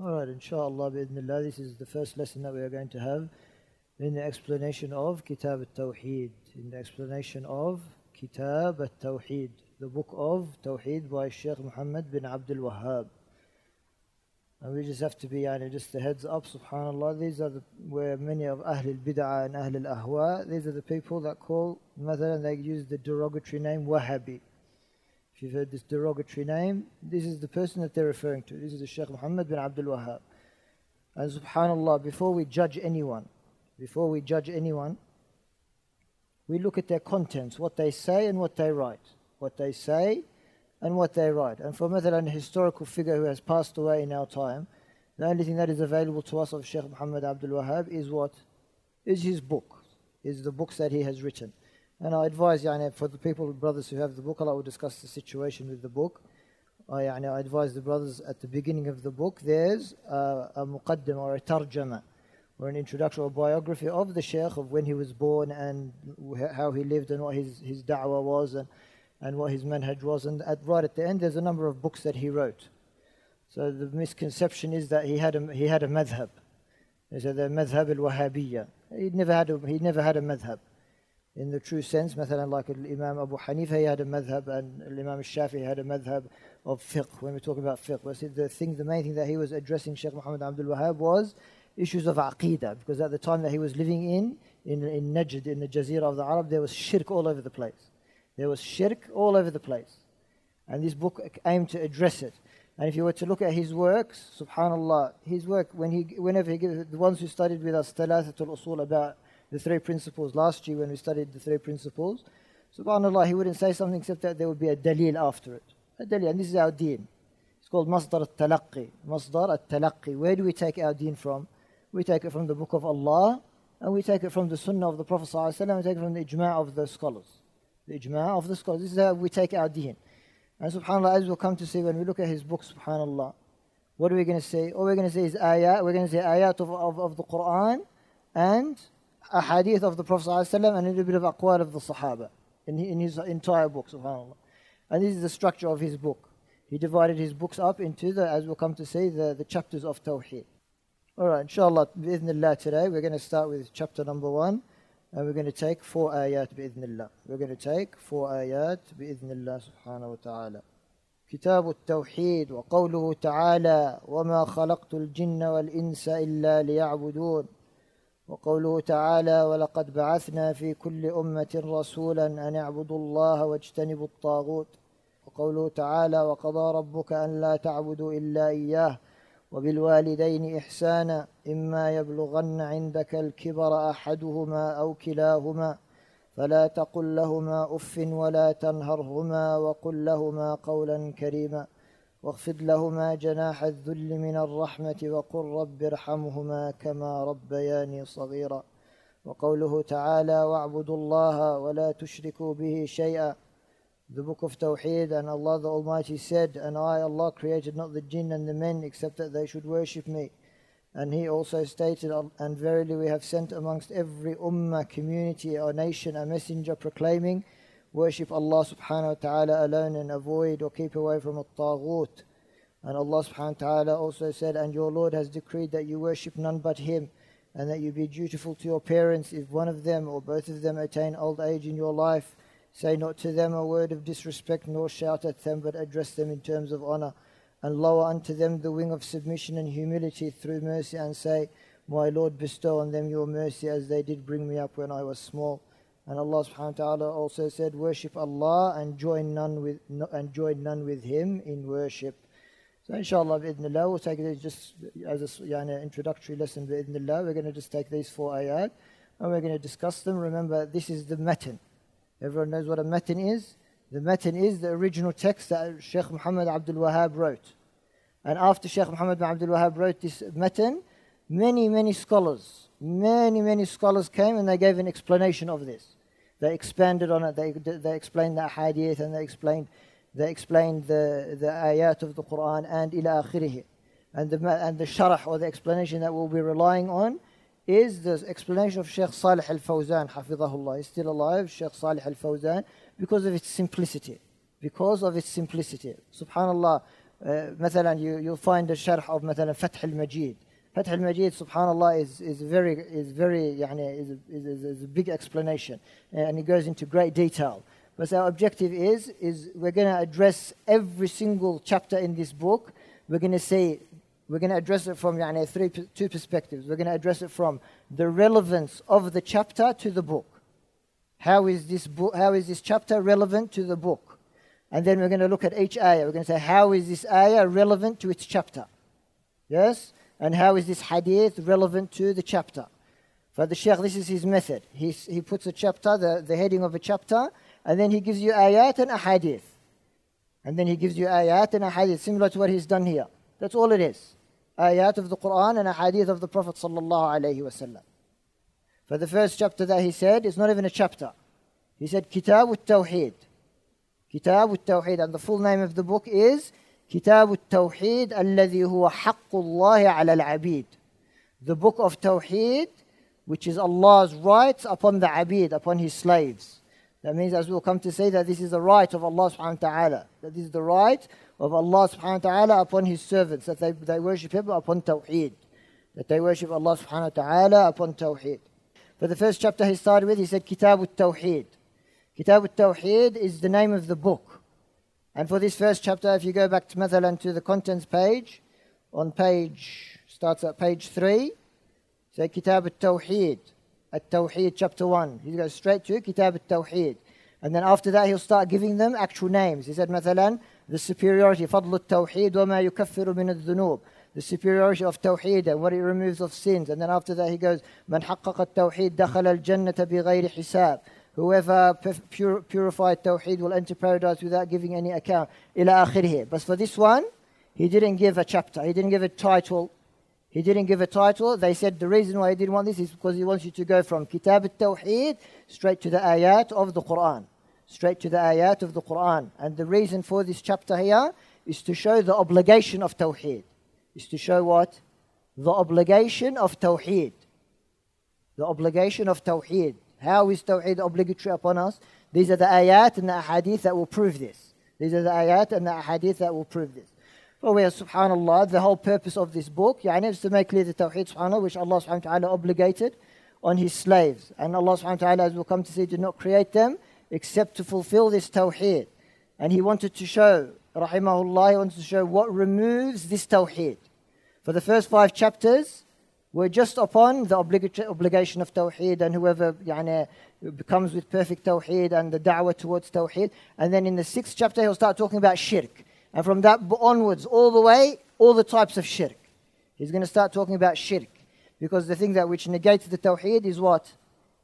Alright, inshallah, bi'idhnillah, this is the first lesson that we are going to have in the explanation of Kitab al-Tawheed, in the explanation of Kitab al-Tawheed, the book of Tawheed by Sheikh Muhammad bin Abdul Wahhab. And we just have to be, yani, just the heads up, subhanAllah, these are the, where many of Ahl al-Bid'ah and Ahl al-Ahwa, these are the people that call, مثلا, they use the derogatory name Wahhabi. If you've heard this derogatory name, this is the person that they're referring to. This is the Sheikh Muhammad bin Abdul Wahhab. And subhanAllah, before we judge anyone, before we judge anyone, we look at their contents, what they say and what they write. What they say and what they write. And for مثلا, a historical figure who has passed away in our time, the only thing that is available to us of Sheikh Muhammad Abdul Wahhab is what? Is his book, is the books that he has written. And I advise yani, for the people, brothers who have the book, Allah will discuss the situation with the book. I, yani, I advise the brothers at the beginning of the book, there's a, a muqaddim or a tarjama, or an introduction or biography of the Shaykh of when he was born and how he lived and what his, his da'wah was and, and what his manhaj was. And at, right at the end, there's a number of books that he wrote. So the misconception is that he had a, he had a madhab. They said the madhab al-Wahhabiyya. He never had a, he never had a madhab in the true sense. مثلا like Imam Abu Hanifa, he had a madhab, and Imam Shafi had a madhab of fiqh when we're talking about fiqh. But the thing, the main thing that he was addressing Sheikh Muhammad Abdul Wahhab was issues of aqidah, because at the time that he was living in, in, in Najd, in the Jazeera of the Arab, there was shirk all over the place. There was shirk all over the place. And this book aimed to address it. And if you were to look at his works, subhanAllah, his work, when he, whenever he gives, the ones who studied with us, Thalathatul Usul, about the three principles last year when we studied the three principles, subhanAllah, he wouldn't say something except that there would be a dalil after it. A dalil, and this is our deen. It's called Masdar al-Talaqqi. Masdar al-Talaqqi. Where do we take our deen from? We take it from the book of Allah, and we take it from the sunnah of the Prophet ﷺ, we take it from the ijma' of the scholars. The ijma' of the scholars. This is how we take our deen. And subhanAllah, as we'll come to see when we look at his book, subhanAllah, what are we going to say? All we're going to say is ayat. We're going to say ayat of, of, of the Quran and a hadith of the Prophet ﷺ and a little bit of aqwal of the Sahaba in, in his entire book, subhanAllah. And this is the structure of his book. He divided his books up into the, as we'll come to see, the, the chapters of Tawheed. Alright, inshallah, bi'idhnillah today, we're going to start with chapter number one, and we're going to take four ayat bi'idhnillah. We're going to take four ayat bi'idhnillah subhanahu wa ta'ala. كتاب التوحيد وقوله تعالى وما خلقت الجن والإنس إلا ليعبدون وقوله تعالى ولقد بعثنا في كل أمة رسولا أن اعبدوا الله واجتنبوا الطاغوت وقوله تعالى وقضى ربك أن لا تعبدوا إلا إياه وبالوالدين إحسانا إما يبلغن عندك الكبر أحدهما أو كلاهما فلا تقل لهما أف ولا تنهرهما وقل لهما قولا كريما واخفض لهما جناح الذل من الرحمة وقل رب ارحمهما كما ربياني صغيرا وقوله تعالى واعبدوا الله ولا تشركوا به شيئا The book of Tawheed and Allah the Almighty said, And I, Allah, created not the jinn and the men except that they should worship me. And he also stated, And verily we have sent amongst every ummah, community or nation a messenger proclaiming, Worship Allah subhanahu wa ta'ala alone and avoid or keep away from at-taghut. And Allah subhanahu wa ta'ala also said, And your Lord has decreed that you worship none but Him, and that you be dutiful to your parents if one of them or both of them attain old age in your life. Say not to them a word of disrespect, nor shout at them, but address them in terms of honor. And lower unto them the wing of submission and humility through mercy, and say, My Lord, bestow on them your mercy as they did bring me up when I was small. And Allah subhanahu wa ta'ala also said, Worship Allah and join none with and join none with Him in worship. So inshallah, bi'idhnillah, we'll take this just as a yani, introductory lesson, bi'idhnillah. We're going to just take these four ayat and we're going to discuss them. Remember, this is the matan. Everyone knows what a matan is? The matan is the original text that Sheikh Muhammad Abdul Wahhab wrote. And after Sheikh Muhammad Abdul Wahab wrote this matan, many, many scholars, many, many scholars came and they gave an explanation of this. They expanded on it, they, they explained the hadith and they explained, they explained the, the ayat of the Quran and ila akhirih. And the, and the sharh or the explanation that we'll be relying on is the explanation of Sheikh Salih al Fawzan, Hafidahullah. He's still alive, Sheikh Salih al Fawzan, because of its simplicity. Because of its simplicity. Subhanallah, uh, مثلا you, you'll find the sharh of مثلا Fath al Majid. Fath al Majid, subhanallah, is, is very, is very, يعني, is, is, is a big explanation. And it goes into great detail. But our objective is, is we're going to address every single chapter in this book. We're going to say we're going to address it from يعني, three, two perspectives. We're going to address it from the relevance of the chapter to the book. How is this, book, how is this chapter relevant to the book? And then we're going to look at each ayah. We're going to say, how is this ayah relevant to its chapter? Yes? And how is this hadith relevant to the chapter? For the Shaykh, this is his method. He, he puts a chapter, the, the heading of a chapter, and then he gives you ayat and a hadith. And then he gives you ayat and a hadith, similar to what he's done here. That's all it is ayat of the Quran and a hadith of the Prophet sallallahu alaihi wasallam. For the first chapter that he said, it's not even a chapter. He said Kitab al-Tawheed. Kitab al-Tawheed. And the full name of the book is Kitab al-Tawheed الذي هو حق الله على العبيد. The book of Tawheed, which is Allah's rights upon the abid, upon his slaves. That means, as we'll come to say, that this is the right of Allah subhanahu wa ta'ala. That this is the right of Allah subhanahu wa ta'ala upon His servants, that they, they worship Him upon Tawheed. That they worship Allah subhanahu wa ta'ala upon Tawheed. For the first chapter he started with, he said Kitab al-Tawheed. Kitab al-Tawheed is the name of the book. And for this first chapter, if you go back to Mathalan to the contents page, on page, starts at page 3, say Kitab al-Tawheed. At-Tawheed chapter 1. He goes straight to Kitab al-Tawheed. And then after that, he'll start giving them actual names. He said, مثلا, the superiority, فضل التوحيد وما يكفر من الذنوب. The superiority of Tawheed and what it removes of sins. And then after that, he goes, من حقق التوحيد دخل الجنة بغير حساب. whoever pur purified Tawheed will enter paradise without giving any account. Ila akhirih. But for this one, he didn't give a chapter, he didn't give a title. He didn't give a title. They said the reason why he didn't want this is because he wants you to go from Kitab al Tawheed straight to the ayat of the Quran. Straight to the ayat of the Quran. And the reason for this chapter here is to show the obligation of Tawheed. Is to show what? The obligation of Tawheed. The obligation of Tawheed. How is Tawheed obligatory upon us? These are the ayat and the ahadith that will prove this. These are the ayat and the ahadith that will prove this. For we are, subhanAllah, the whole purpose of this book yani, is to make clear the Tawheed, subhanAllah, which Allah subhanahu wa ta'ala obligated on His slaves. And Allah subhanahu wa ta'ala, as we'll come to see, did not create them except to fulfill this Tawheed. And He wanted to show, rahimahullah, He wanted to show what removes this Tawheed. For the first five chapters, we're just upon the obligation of tawheed and whoever يعني, becomes with perfect tawheed and the da'wah towards tawheed. And then in the sixth chapter, he'll start talking about shirk. And from that onwards, all the way, all the types of shirk. He's going to start talking about shirk. Because the thing that which negates the tawheed is what?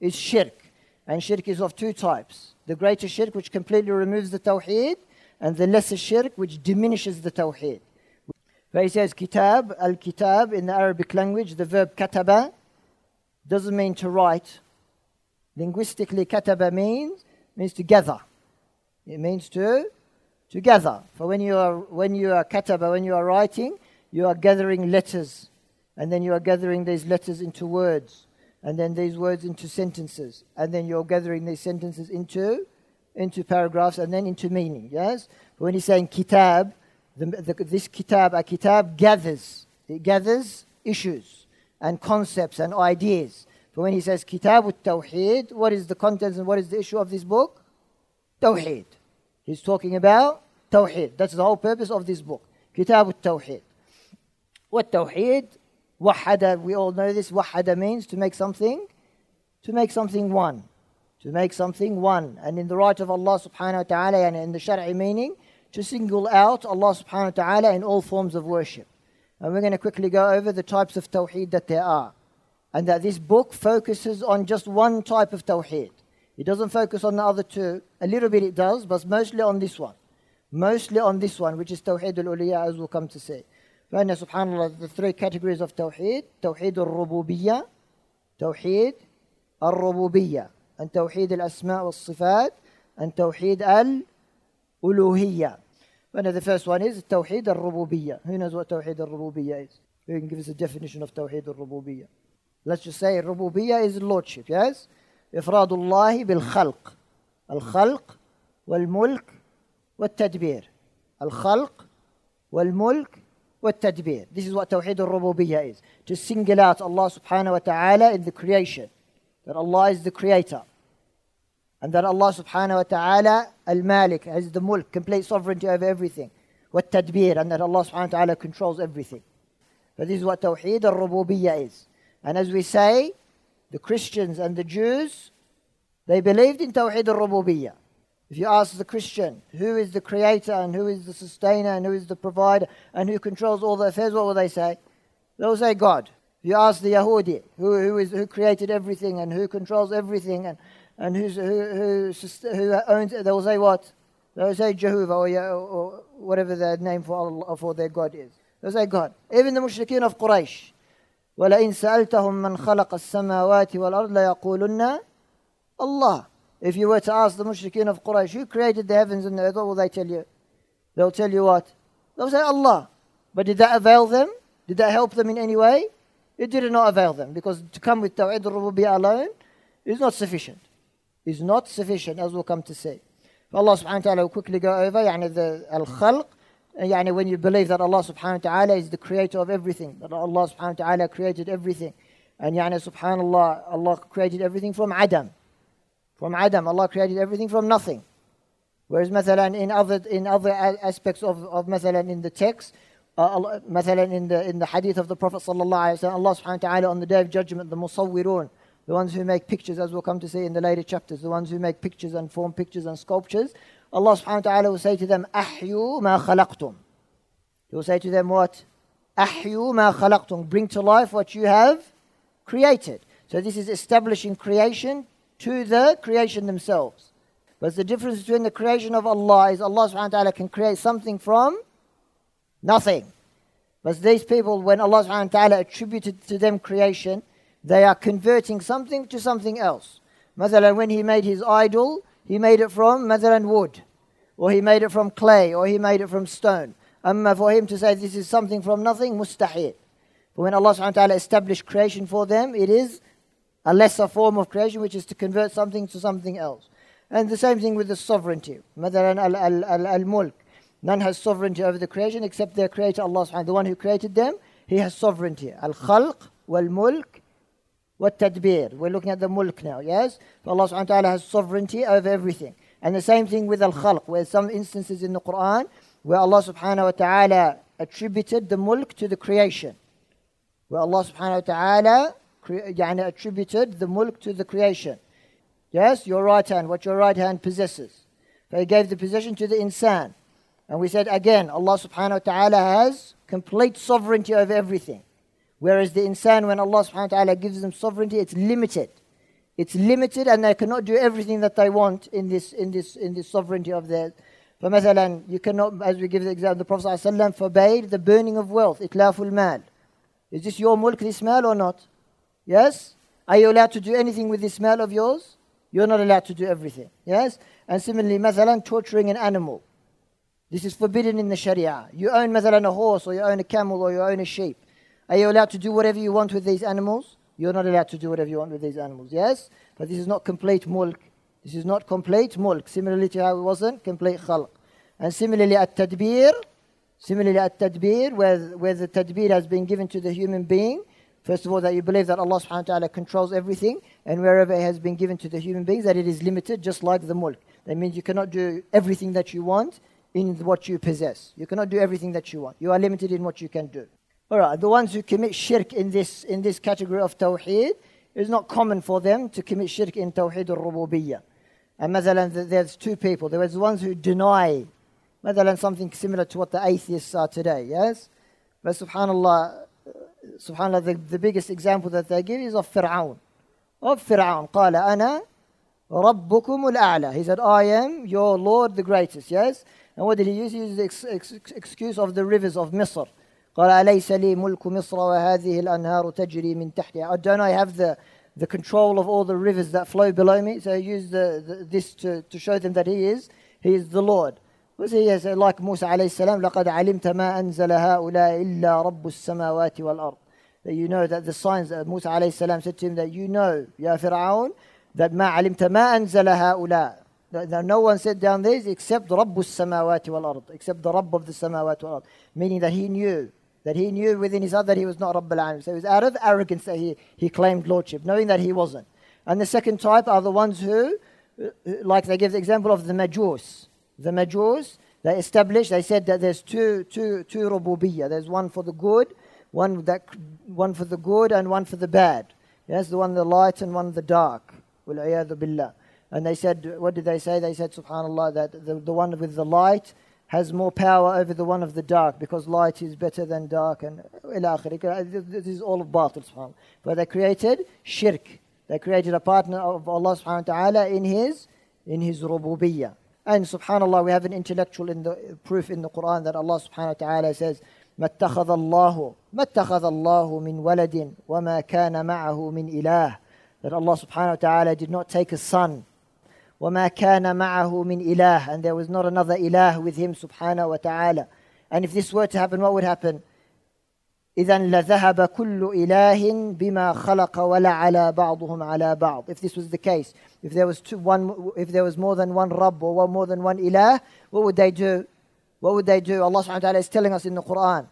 Is shirk. And shirk is of two types. The greater shirk, which completely removes the tawheed, and the lesser shirk, which diminishes the tawheed. Where he says kitab, al kitab in the Arabic language, the verb kataba doesn't mean to write. Linguistically, kataba means means to gather. It means to to gather. For when you are when you are kataba, when you are writing, you are gathering letters, and then you are gathering these letters into words and then these words into sentences, and then you're gathering these sentences into into paragraphs and then into meaning. Yes, but when he's saying kitab, the, the, this kitab, a kitab gathers, it gathers issues and concepts and ideas. So when he says kitab al-tawheed, what is the contents and what is the issue of this book? Tawheed. He's talking about tawheed. That's the whole purpose of this book. Kitab al-tawheed. What tawheed Wahada, we all know this. Wahada means to make something, to make something one. To make something one. And in the right of Allah subhanahu wa ta'ala and in the Shari'i meaning, to single out Allah subhanahu wa ta'ala in all forms of worship. And we're going to quickly go over the types of tawheed that there are. And that this book focuses on just one type of tawheed. It doesn't focus on the other two. A little bit it does, but mostly on this one. Mostly on this one, which is tawheed al-uliyah, as we'll come to see. فأن سبحان الله the three categories of توحيد توحيد الربوبية توحيد الربوبية أن توحيد الأسماء والصفات أن توحيد الألوهية And the first one is توحيد الربوبية Who knows what توحيد الربوبية is? Who can give us a definition of توحيد الربوبية? Let's just say الربوبية is lordship, yes? إفراد الله بالخلق الخلق والملك والتدبير الخلق والملك والتدبير This is what توحيد الربوبية is To single out Allah subhanahu wa ta'ala in the creation That Allah is the creator And that Allah subhanahu wa ta'ala, Al Malik, has the mulk, complete sovereignty over everything. What tadbir, and that Allah subhanahu wa ta'ala controls everything. That is this is what Tawheed al Rububiyyah is. And as we say, the Christians and the Jews, they believed in Tawheed al Rububiyyah. If you ask the Christian, who is the creator and who is the sustainer and who is the provider and who controls all the affairs, what will they say? They'll say God. If you ask the Yahudi, who, who, is, who created everything and who controls everything and and who's, who, who, who owns it, they'll say what? They'll say Jehovah or, or whatever their name for, Allah, for their God is. They'll say God. Even the mushrikeen of Quraysh. ولئن سألتهم من خلق السماوات والأرض ليقولن الله if you were to ask the mushrikeen of Quraysh, who created the heavens and the earth, what will they tell you? They'll tell you what? They'll say Allah. But did that avail them? Did that help them in any way? It did not avail them because to come with Taw'id al-Rububiyyah alone is not sufficient. Is not sufficient as we'll come to see. Allah subhanahu wa ta'ala will quickly go over يعني the al-khalq يعني when you believe that Allah subhanahu wa ta'ala is the creator of everything that Allah subhanahu wa ta'ala created everything and يعني subhanallah Allah created everything from Adam from Adam. Allah created everything from nothing. Whereas مثلا in other in other aspects of, of مثلا in the text, uh, Allah, مثلا in the in the hadith of the Prophet صلى الله عليه وسلم, Allah subhanahu wa ta'ala on the day of judgment, the musawwirun, the ones who make pictures, as we'll come to see in the later chapters, the ones who make pictures and form pictures and sculptures, Allah subhanahu wa ta'ala will say to them, Ahyu ma khalaqtum. He will say to them what? Ahyu ma khalaqtum. Bring to life what you have created. So this is establishing creation to the creation themselves. But the difference between the creation of Allah is Allah subhanahu wa ta'ala can create something from nothing. But these people, when Allah subhanahu wa ta'ala attributed to them creation, they are converting something to something else. Mathalan, when he made his idol, he made it from mathalan wood, or he made it from clay, or he made it from stone. Amma for him to say this is something from nothing, mustahil. But when Allah subhanahu wa ta'ala established creation for them, it is a lesser form of creation, which is to convert something to something else. And the same thing with the sovereignty. Madaran al-mulk. None has sovereignty over the creation except their creator, Allah subhanahu wa ta'ala. The one who created them, he has sovereignty. Al-khalq wal-mulk wat-tadbir. We're looking at the mulk now, yes? Allah subhanahu wa ta'ala has sovereignty over everything. And the same thing with al-khalq, where some instances in the Quran where Allah subhanahu wa ta'ala attributed the mulk to the creation. Where Allah subhanahu wa ta'ala يعني attributed the mulk to the creation. Yes, your right hand, what your right hand possesses. They gave the possession to the insan. And we said again, Allah subhanahu wa ta'ala has complete sovereignty over everything. Whereas the insan, when Allah subhanahu wa ta'ala gives them sovereignty, it's limited. It's limited and they cannot do everything that they want in this, in this, in this sovereignty of theirs. فمثلا, you cannot, as we give the example, the Prophet ﷺ forbade the burning of wealth, itlaful mal. Is this your mulk, this mal or not? Yes? Are you allowed to do anything with this smell of yours? You're not allowed to do everything. Yes? And similarly, مثلا, torturing an animal. This is forbidden in the Sharia. You own مثلا, a horse or you own a camel or you own a sheep. Are you allowed to do whatever you want with these animals? You're not allowed to do whatever you want with these animals. Yes? But this is not complete mulk. This is not complete mulk. Similarly to how it wasn't complete khalq. And similarly at tadbir, similarly at tadbir, where, where the tadbir has been given to the human being, First of all, that you believe that Allah subhanahu wa ta'ala controls everything, and wherever it has been given to the human beings, that it is limited, just like the mulk. That means you cannot do everything that you want in what you possess. You cannot do everything that you want. You are limited in what you can do. All right, the ones who commit shirk in this, in this category of tawheed, it's not common for them to commit shirk in tawheed al-rububiyyah. And مثلا, there's two people. There's the ones who deny مثلا, something similar to what the atheists are today, yes? But subhanAllah, subhanallah, the, the biggest example that they give is of Fir'aun. Of Fir'aun. قال أنا ربكم الأعلى. He said, I am your Lord the greatest, yes? And what did he use? He used the ex ex excuse of the rivers of Misr. قال أليس لي ملك مصر وهذه الأنهار تجري من تحتها Don't I have the, the control of all the rivers that flow below me? So he used the, the, this to, to show them that he is, he is the Lord. Was he yes, like Musa عليه السلام لقد علمت ما أنزل هؤلاء إلا رب السماوات والأرض that you know that the signs that Musa عليه السلام said to him that you know يا فرعون that ما علمت ما أنزل هؤلاء that no one said down this except رب السماوات والأرض except the Rabb of the samawat wal meaning that he knew that he knew within his heart that he was not Rabb al So it was out of arrogance that he, he claimed lordship, knowing that he wasn't. And the second type are the ones who, like they give the example of the Majus. The Majus, they established, they said that there's two, two, two rububiyyah. There's one for the good, one, that, one for the good and one for the bad. Yes, the one the light and one the dark. And they said, what did they say? They said, subhanAllah, that the, the one with the light has more power over the one of the dark because light is better than dark and this is all of batil subhanAllah. But they created shirk. They created a partner of Allah subhanahu wa ta'ala in his in his rububiyyah. And subhanAllah, we have an intellectual in the proof in the Quran that Allah subhanahu wa ta'ala says, ما اتخذ الله ما اتخذ الله من ولد وما كان معه من إله that Allah subhanahu wa ta'ala did not take a son وما كان معه من إله and there was not another ilah with him subhanahu wa ta'ala and if this were to happen what would happen إذا لذهب كل إله بما خلق ولا على بعضهم على بعض if this was the case if there was two, one if there was more than one Rabb or more than one ilah what would they do what would they do Allah subhanahu wa ta'ala is telling us in the Quran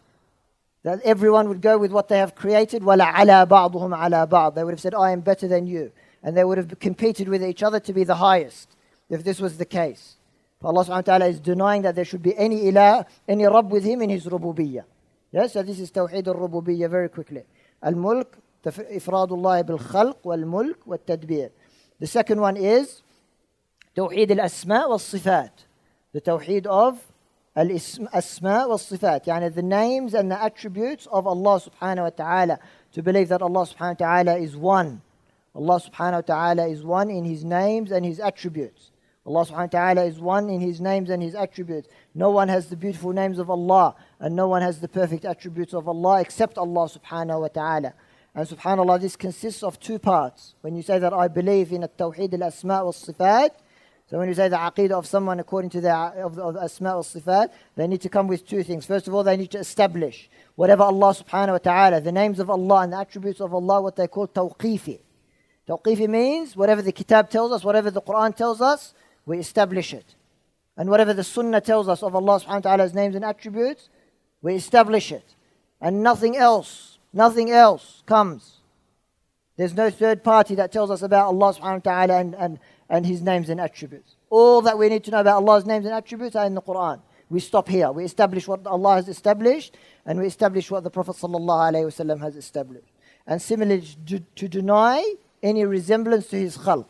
that everyone would go with what they have created ولا على بعضهم على بعض they would have said I am better than you and they would have competed with each other to be the highest if this was the case. But Allah subhanahu wa ta'ala is denying that there should be any ilah, any Rabb with him in his rububiyyah. Yes, so this is Tawheed al-rububiyyah very quickly. Al-mulk, ifradullah bil-khalq wal-mulk wal-tadbir. The second one is Tawheed al-asma wal-sifat. The Tawheed of al-asma wal-sifat. Yani the names and the attributes of Allah subhanahu wa ta'ala. To believe that Allah subhanahu wa ta'ala is one. Allah subhanahu wa ta'ala is one in His names and His attributes. Allah subhanahu wa ta'ala is one in His names and His attributes. No one has the beautiful names of Allah and no one has the perfect attributes of Allah except Allah subhanahu wa ta'ala. And subhanAllah, this consists of two parts. When you say that I believe in al-Tawheed al-Asma' wal-Sifat, so when you say the aqidah of someone according to the, of of Asma' wal-Sifat, they need to come with two things. First of all, they need to establish whatever Allah subhanahu wa ta'ala, the names of Allah and the attributes of Allah, what they call tawqifi. Tawqifi means whatever the Kitab tells us, whatever the Quran tells us, we establish it. And whatever the Sunnah tells us of Allah subhanahu wa ta'ala's names and attributes, we establish it. And nothing else, nothing else comes. There's no third party that tells us about Allah subhanahu wa ta'ala and, and, and His names and attributes. All that we need to know about Allah's names and attributes are in the Quran. We stop here. We establish what Allah has established and we establish what the Prophet ﷺ has established. And similarly, to, to deny any resemblance to his khalq,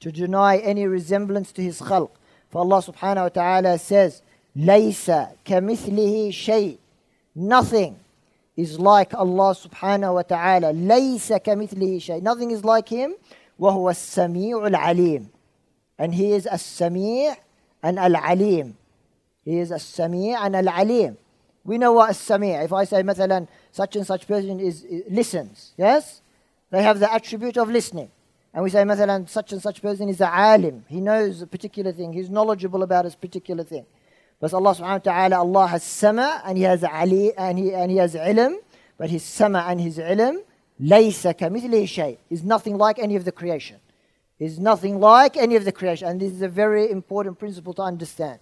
to deny any resemblance to his khalq. For Allah subhanahu wa ta'ala says, لَيْسَ كَمِثْلِهِ شَيْءٍ Nothing is like Allah subhanahu wa ta'ala. لَيْسَ كَمِثْلِهِ شَيْءٍ Nothing is like him. وَهُوَ السَّمِيعُ الْعَلِيمُ And he is as-sami' and al-alim. He is as-sami' and al-alim. We know what as-sami' If I say, مثلا, such and such person is, listens, yes? They have the attribute of listening. And we say, مثلا, such and such person is a alim. He knows a particular thing. He's knowledgeable about a particular thing. But Allah subhanahu wa ta'ala, Allah has sama and He has ali and He, and he has ilm. But His sama and His ilm, ليس كمثله شيء, is nothing like any of the creation. Is nothing like any of the creation. And this is a very important principle to understand.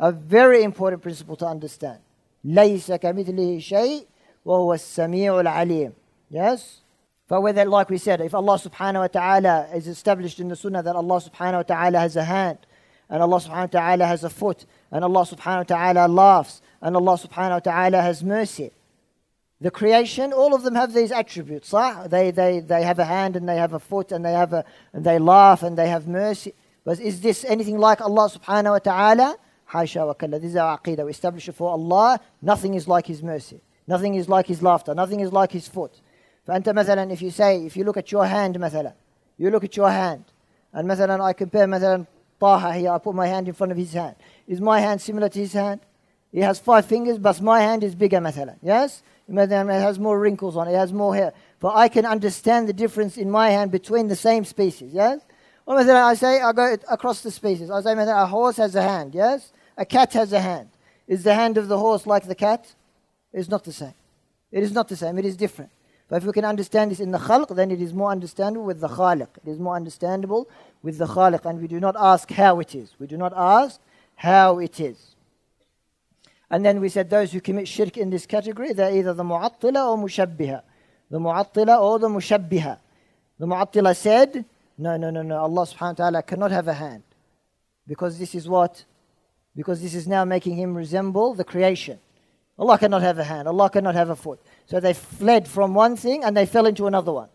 A very important principle to understand. ليس كمثله شيء وهو السميع العليم. Yes? But whether, like we said, if Allah subhanahu wa ta'ala is established in the sunnah that Allah subhanahu wa ta'ala has a hand, and Allah subhanahu wa ta'ala has a foot, and Allah subhanahu wa ta'ala laughs, and Allah subhanahu wa ta'ala has mercy. The creation, all of them have these attributes. Huh? They, they, they have a hand and they have a foot and they, have a, and they laugh and they have mercy. But is this anything like Allah subhanahu wa ta'ala? Hasha wa kalla. This is our aqidah. We establish it for Allah. Nothing is like His mercy. Nothing is like His laughter. Nothing is like His foot. فأنت مثلا if you say if you look at your hand مثلا you look at your hand and مثلا I compare مثلا طه here I put my hand in front of his hand is my hand similar to his hand He has five fingers, but my hand is bigger, مثلا. Yes? It has more wrinkles on it, it has more hair. But I can understand the difference in my hand between the same species, yes? Or I say, I go across the species. I say, a horse has a hand, yes? A cat has a hand. Is the hand of the horse like the cat? It's not the same. It is not the same, it is different. But if we can understand this in the khalq, then it is more understandable with the khaliq. It is more understandable with the khaliq. And we do not ask how it is. We do not ask how it is. And then we said those who commit shirk in this category, they're either the mu'attila or mushabbiha. The mu'attila or the mushabbiha. The mu'attila said, no, no, no, no, Allah subhanahu wa ta'ala cannot have a hand. Because this is what? Because this is now making him resemble the creation. Allah cannot have a hand. Allah cannot have a foot. So they fled from one thing and they fell into another one.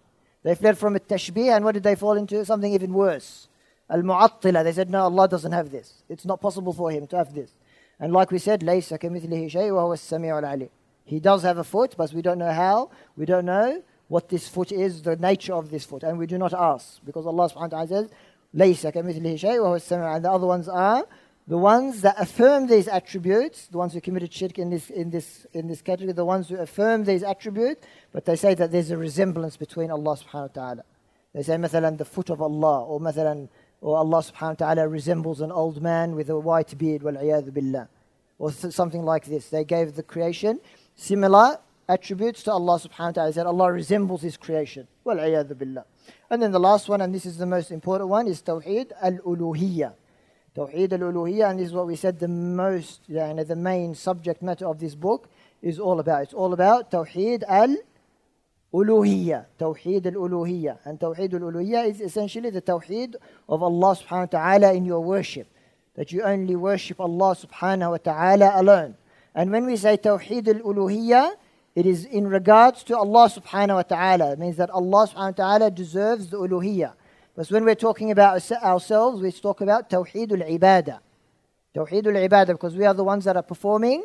They fled from a tashbih and what did they fall into? Something even worse. Al mu'attila. They said, no, Allah doesn't have this. It's not possible for him to have this. And like we said, لَيْسَ كَمِثْلِهِ شَيْءٍ وَهُوَ السَّمِيعُ الْعَلِيمُ He does have a foot, but we don't know how. We don't know what this foot is, the nature of this foot. And we do not ask. Because Allah subhanahu wa ta'ala says, لَيْسَ كَمِثْلِهِ شَيْءٍ وَهُوَ السَّمِيعُ And the other ones are the ones that affirm these attributes, the ones who committed shirk in this, in this, in this category, the ones who affirm these attributes, but they say that there's a resemblance between Allah subhanahu wa ta'ala. They say, مثلا, the foot of Allah, or مثلا, or Allah subhanahu wa ta'ala resembles an old man with a white beard, وَالْعِيَاذُ billah. Or th- something like this. They gave the creation similar attributes to Allah subhanahu wa ta'ala. They said Allah resembles His creation. وَالْعِيَاذُ billah. And then the last one, and this is the most important one, is Tawheed al-Uluhiyyah. Tawheed al-Uluhiyyah, and this is what we said the most, you know, the main subject matter of this book is all about. It's all about Tawheed al-Uluhiyyah. Tawheed al-Uluhiyyah. And Tawheed al-Uluhiyyah is essentially the Tawheed of Allah subhanahu wa ta'ala in your worship. That you only worship Allah subhanahu wa ta'ala alone. And when we say Tawheed al-Uluhiyyah, it is in regards to Allah subhanahu wa ta'ala. It means that Allah subhanahu wa ta'ala deserves the uluhiyyah. But when we're talking about ourselves, we talk about Tawheedul Ibadah. Tawheedul Ibadah, because we are the ones that are performing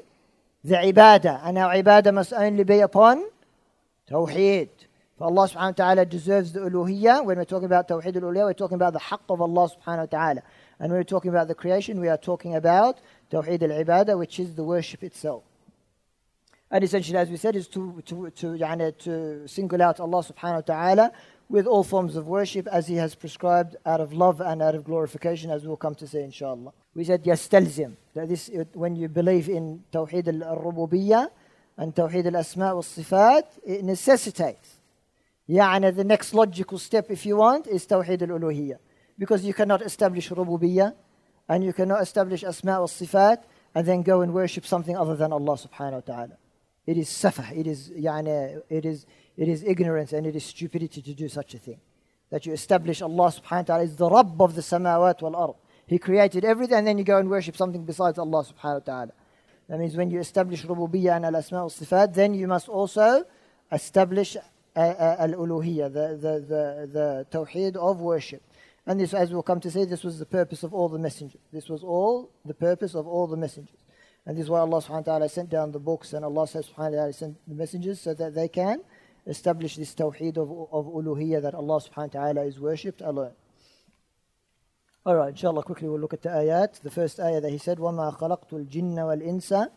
the Ibadah. And our Ibadah must only be upon Tawheed. For Allah subhanahu wa ta'ala deserves the uluhiyah. When we're talking about Tawheed al-Uluhiyah, we're talking about the haqq of Allah subhanahu wa ta'ala. And when we're talking about the creation, we are talking about Tawheed al-Ibadah, which is the worship itself. And essentially, as we said, is to, to, to, to single out Allah subhanahu wa ta'ala with all forms of worship as He has prescribed out of love and out of glorification, as we'll come to say inshallah. We said yastalzim, that this, when you believe in Tawheed al-Rububiyyah and Tawheed al-Asma' wal-Sifat, it necessitates. يعني the next logical step, if you want, is Tawheed al-Uluhiyyah. Because you cannot establish Rububiyyah and you cannot establish Asma' wal-Sifat and then go and worship something other than Allah subhanahu wa ta'ala. It is safah, it is, يعني, it is it is ignorance and it is stupidity to do such a thing. That you establish Allah subhanahu wa ta'ala is the Rabb of the samawat wal ard. He created everything and then you go and worship something besides Allah subhanahu wa ta'ala. That means when you establish rububiyyah and al-asma al-sifat, then you must also establish uh, al-uluhiyyah, the, the, the, the tawheed of worship. And this, as we'll come to say, this was the purpose of all the messengers. This was all the purpose of all the messengers. And this is why Allah subhanahu wa ta'ala sent down the books and Allah subhanahu wa ta'ala sent the messengers so that they can establish this tawheed of, of uluhiyyah that Allah subhanahu wa ta'ala is worshipped alone. Alright, inshallah, quickly we'll look at the ayat. The first ayah that he said, وَمَا خَلَقْتُ الْجِنَّ وَالْإِنسَ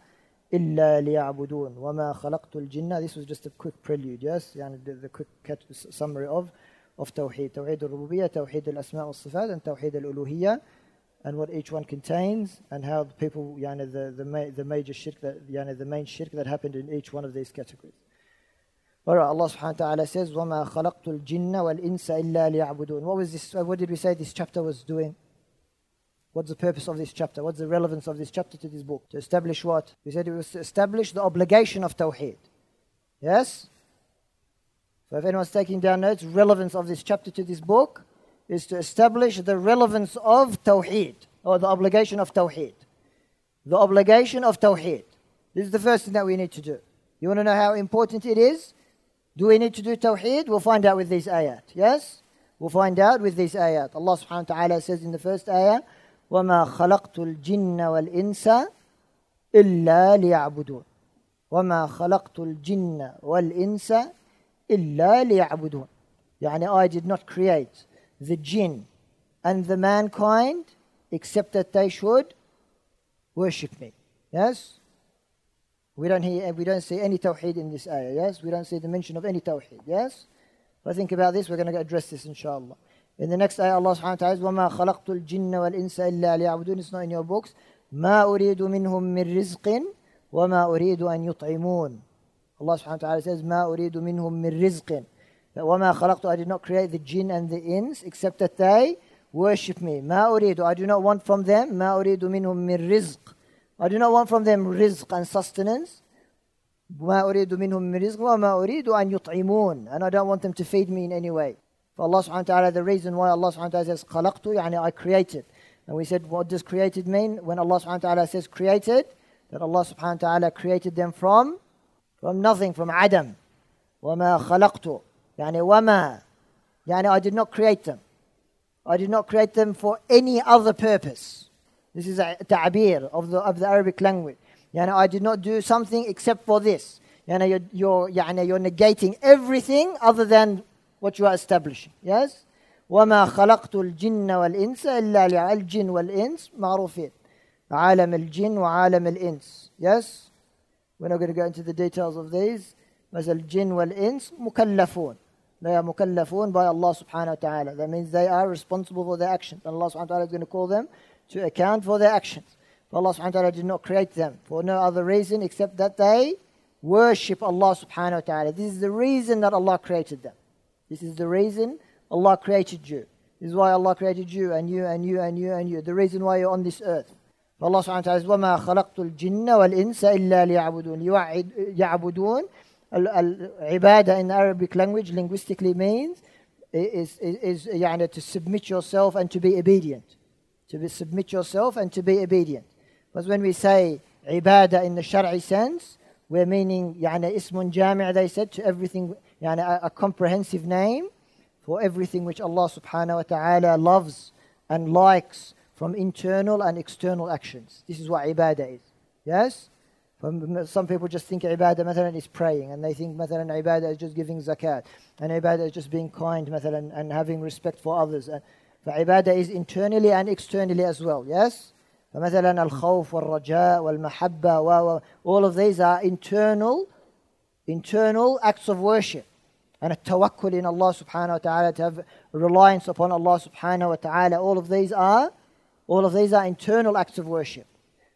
إِلَّا لِيَعْبُدُونَ وَمَا خَلَقْتُ الْجِنَّ This was just a quick prelude, yes? Yani the, the quick summary of, of Tawheed. Tawheed al-Rububiyyah, Tawheed al-Asma' wal-Sifat, and Tawheed al-Uluhiyyah, and what each one contains, and how the people, yani the, the, ma- the major shirk, that, yani the main shirk that happened in each one of these categories. All right, Allah subhanahu wa ta'ala says, وَمَا خَلَقْتُ الْجِنَّ وَالْإِنسَ إِلَّا لِيَعْبُدُونَ What was this, what did we say this chapter was doing? What's the purpose of this chapter? What's the relevance of this chapter to this book? To establish what? We said it was to establish the obligation of Tawheed. Yes? So if anyone's taking down notes, relevance of this chapter to this book is to establish the relevance of Tawheed, or the obligation of Tawheed. The obligation of Tawheed. This is the first thing that we need to do. You want to know how important it is? Do we need to do Tawheed? We'll find out with these ayat. Yes? We'll find out with these ayat. Allah subhanahu wa ta'ala says in the first ayah, وَمَا خَلَقْتُ الْجِنَّ وَالْإِنسَ إِلَّا لِيَعْبُدُونَ وَمَا خَلَقْتُ الْجِنَّ وَالْإِنسَ إِلَّا لِيَعْبُدُونَ يعني I did not create the jinn and the mankind except that they should worship me. Yes? We don't hear, we don't see any tawheed in this ayah, yes? We don't see the mention of any tawheed, yes? If I think about this, we're going to address this inshallah. In the next ayah, Allah subhanahu wa ta'ala says, وَمَا خَلَقْتُ الْجِنَّ وَالْإِنسَ إِلَّا لِيَعْبُدُونَ It's not in your books. مَا أُرِيدُ مِنْهُم مِّن رِزْقٍ وَمَا أُرِيدُ أَن يُطْعِمُونَ Allah subhanahu wa ta'ala says, مَا أُرِيدُ مِنْهُم مِّن رِزْقٍ That وَمَا خَلَقْتُ I did not create the jinn and the ins except that they worship me. مَا أُرِيدُ I do not want from them مَا أُرِيدُ مِنْهُم مِّن رِزْقٍ I do not want from them rizq and sustenance. ما أريد منهم من رزق وما أريد أن يطعمون and I don't want them to feed me in any way. For Allah subhanahu wa ta'ala, the reason why Allah subhanahu wa ta'ala says خلقت يعني I created. And we said, what does created mean? When Allah subhanahu wa ta'ala says created, that Allah subhanahu wa ta'ala created them from from nothing, from Adam. وما خلقت يعني وما يعني I did not create them. I did not create them for any other purpose. This is a ta'bir of the, of the Arabic language. Yani I did not do something except for this. Yani you're, you're, يعني you're negating everything other than what you are establishing. Yes? وما خلقت الجن والإنس إلا ليع- الجن والإنس معروفين عالم الجن وعالم الإنس yes we're not going to go into the details of these مثل الجن والإنس مكلفون they are مكلفون by Allah subhanahu wa ta'ala that means they are responsible for their actions and Allah subhanahu wa ta'ala is going to call them to account for their actions but Allah subhanahu wa ta'ala did not create them for no other reason except that they worship Allah subhanahu wa ta'ala this is the reason that Allah created them this is the reason Allah created you. This is why Allah created you and you and you and you and you. The reason why you're on this earth. Allah subhanahu wa ta'ala says, وَمَا خَلَقْتُ الْجِنَّ وَالْإِنسَ إِلَّا لِيَعْبُدُونَ يوعد- يعبدون Al-ibadah in Arabic language linguistically means is, is, is يعني to submit yourself and to be obedient. To be, submit yourself and to be obedient. But when we say ibadah in the Shari sense, we're meaning يعني اسم جامع they said to everything يعني a, a comprehensive name for everything which Allah subhanahu wa ta'ala loves and likes from internal and external actions. This is what ibadah is. Yes? From- Some people just think ibadah مثلا is praying and they think مثلا ibadah is just giving zakat and ibadah is just being kind مثلا and having respect for others. And فعبادة is internally and externally as well. Yes? فمثلا الخوف والرجاء والمحبة و- و- all of these are internal internal acts of worship and a tawakkul in Allah subhanahu wa ta'ala to have reliance upon Allah subhanahu wa ta'ala all of these are all of these are internal acts of worship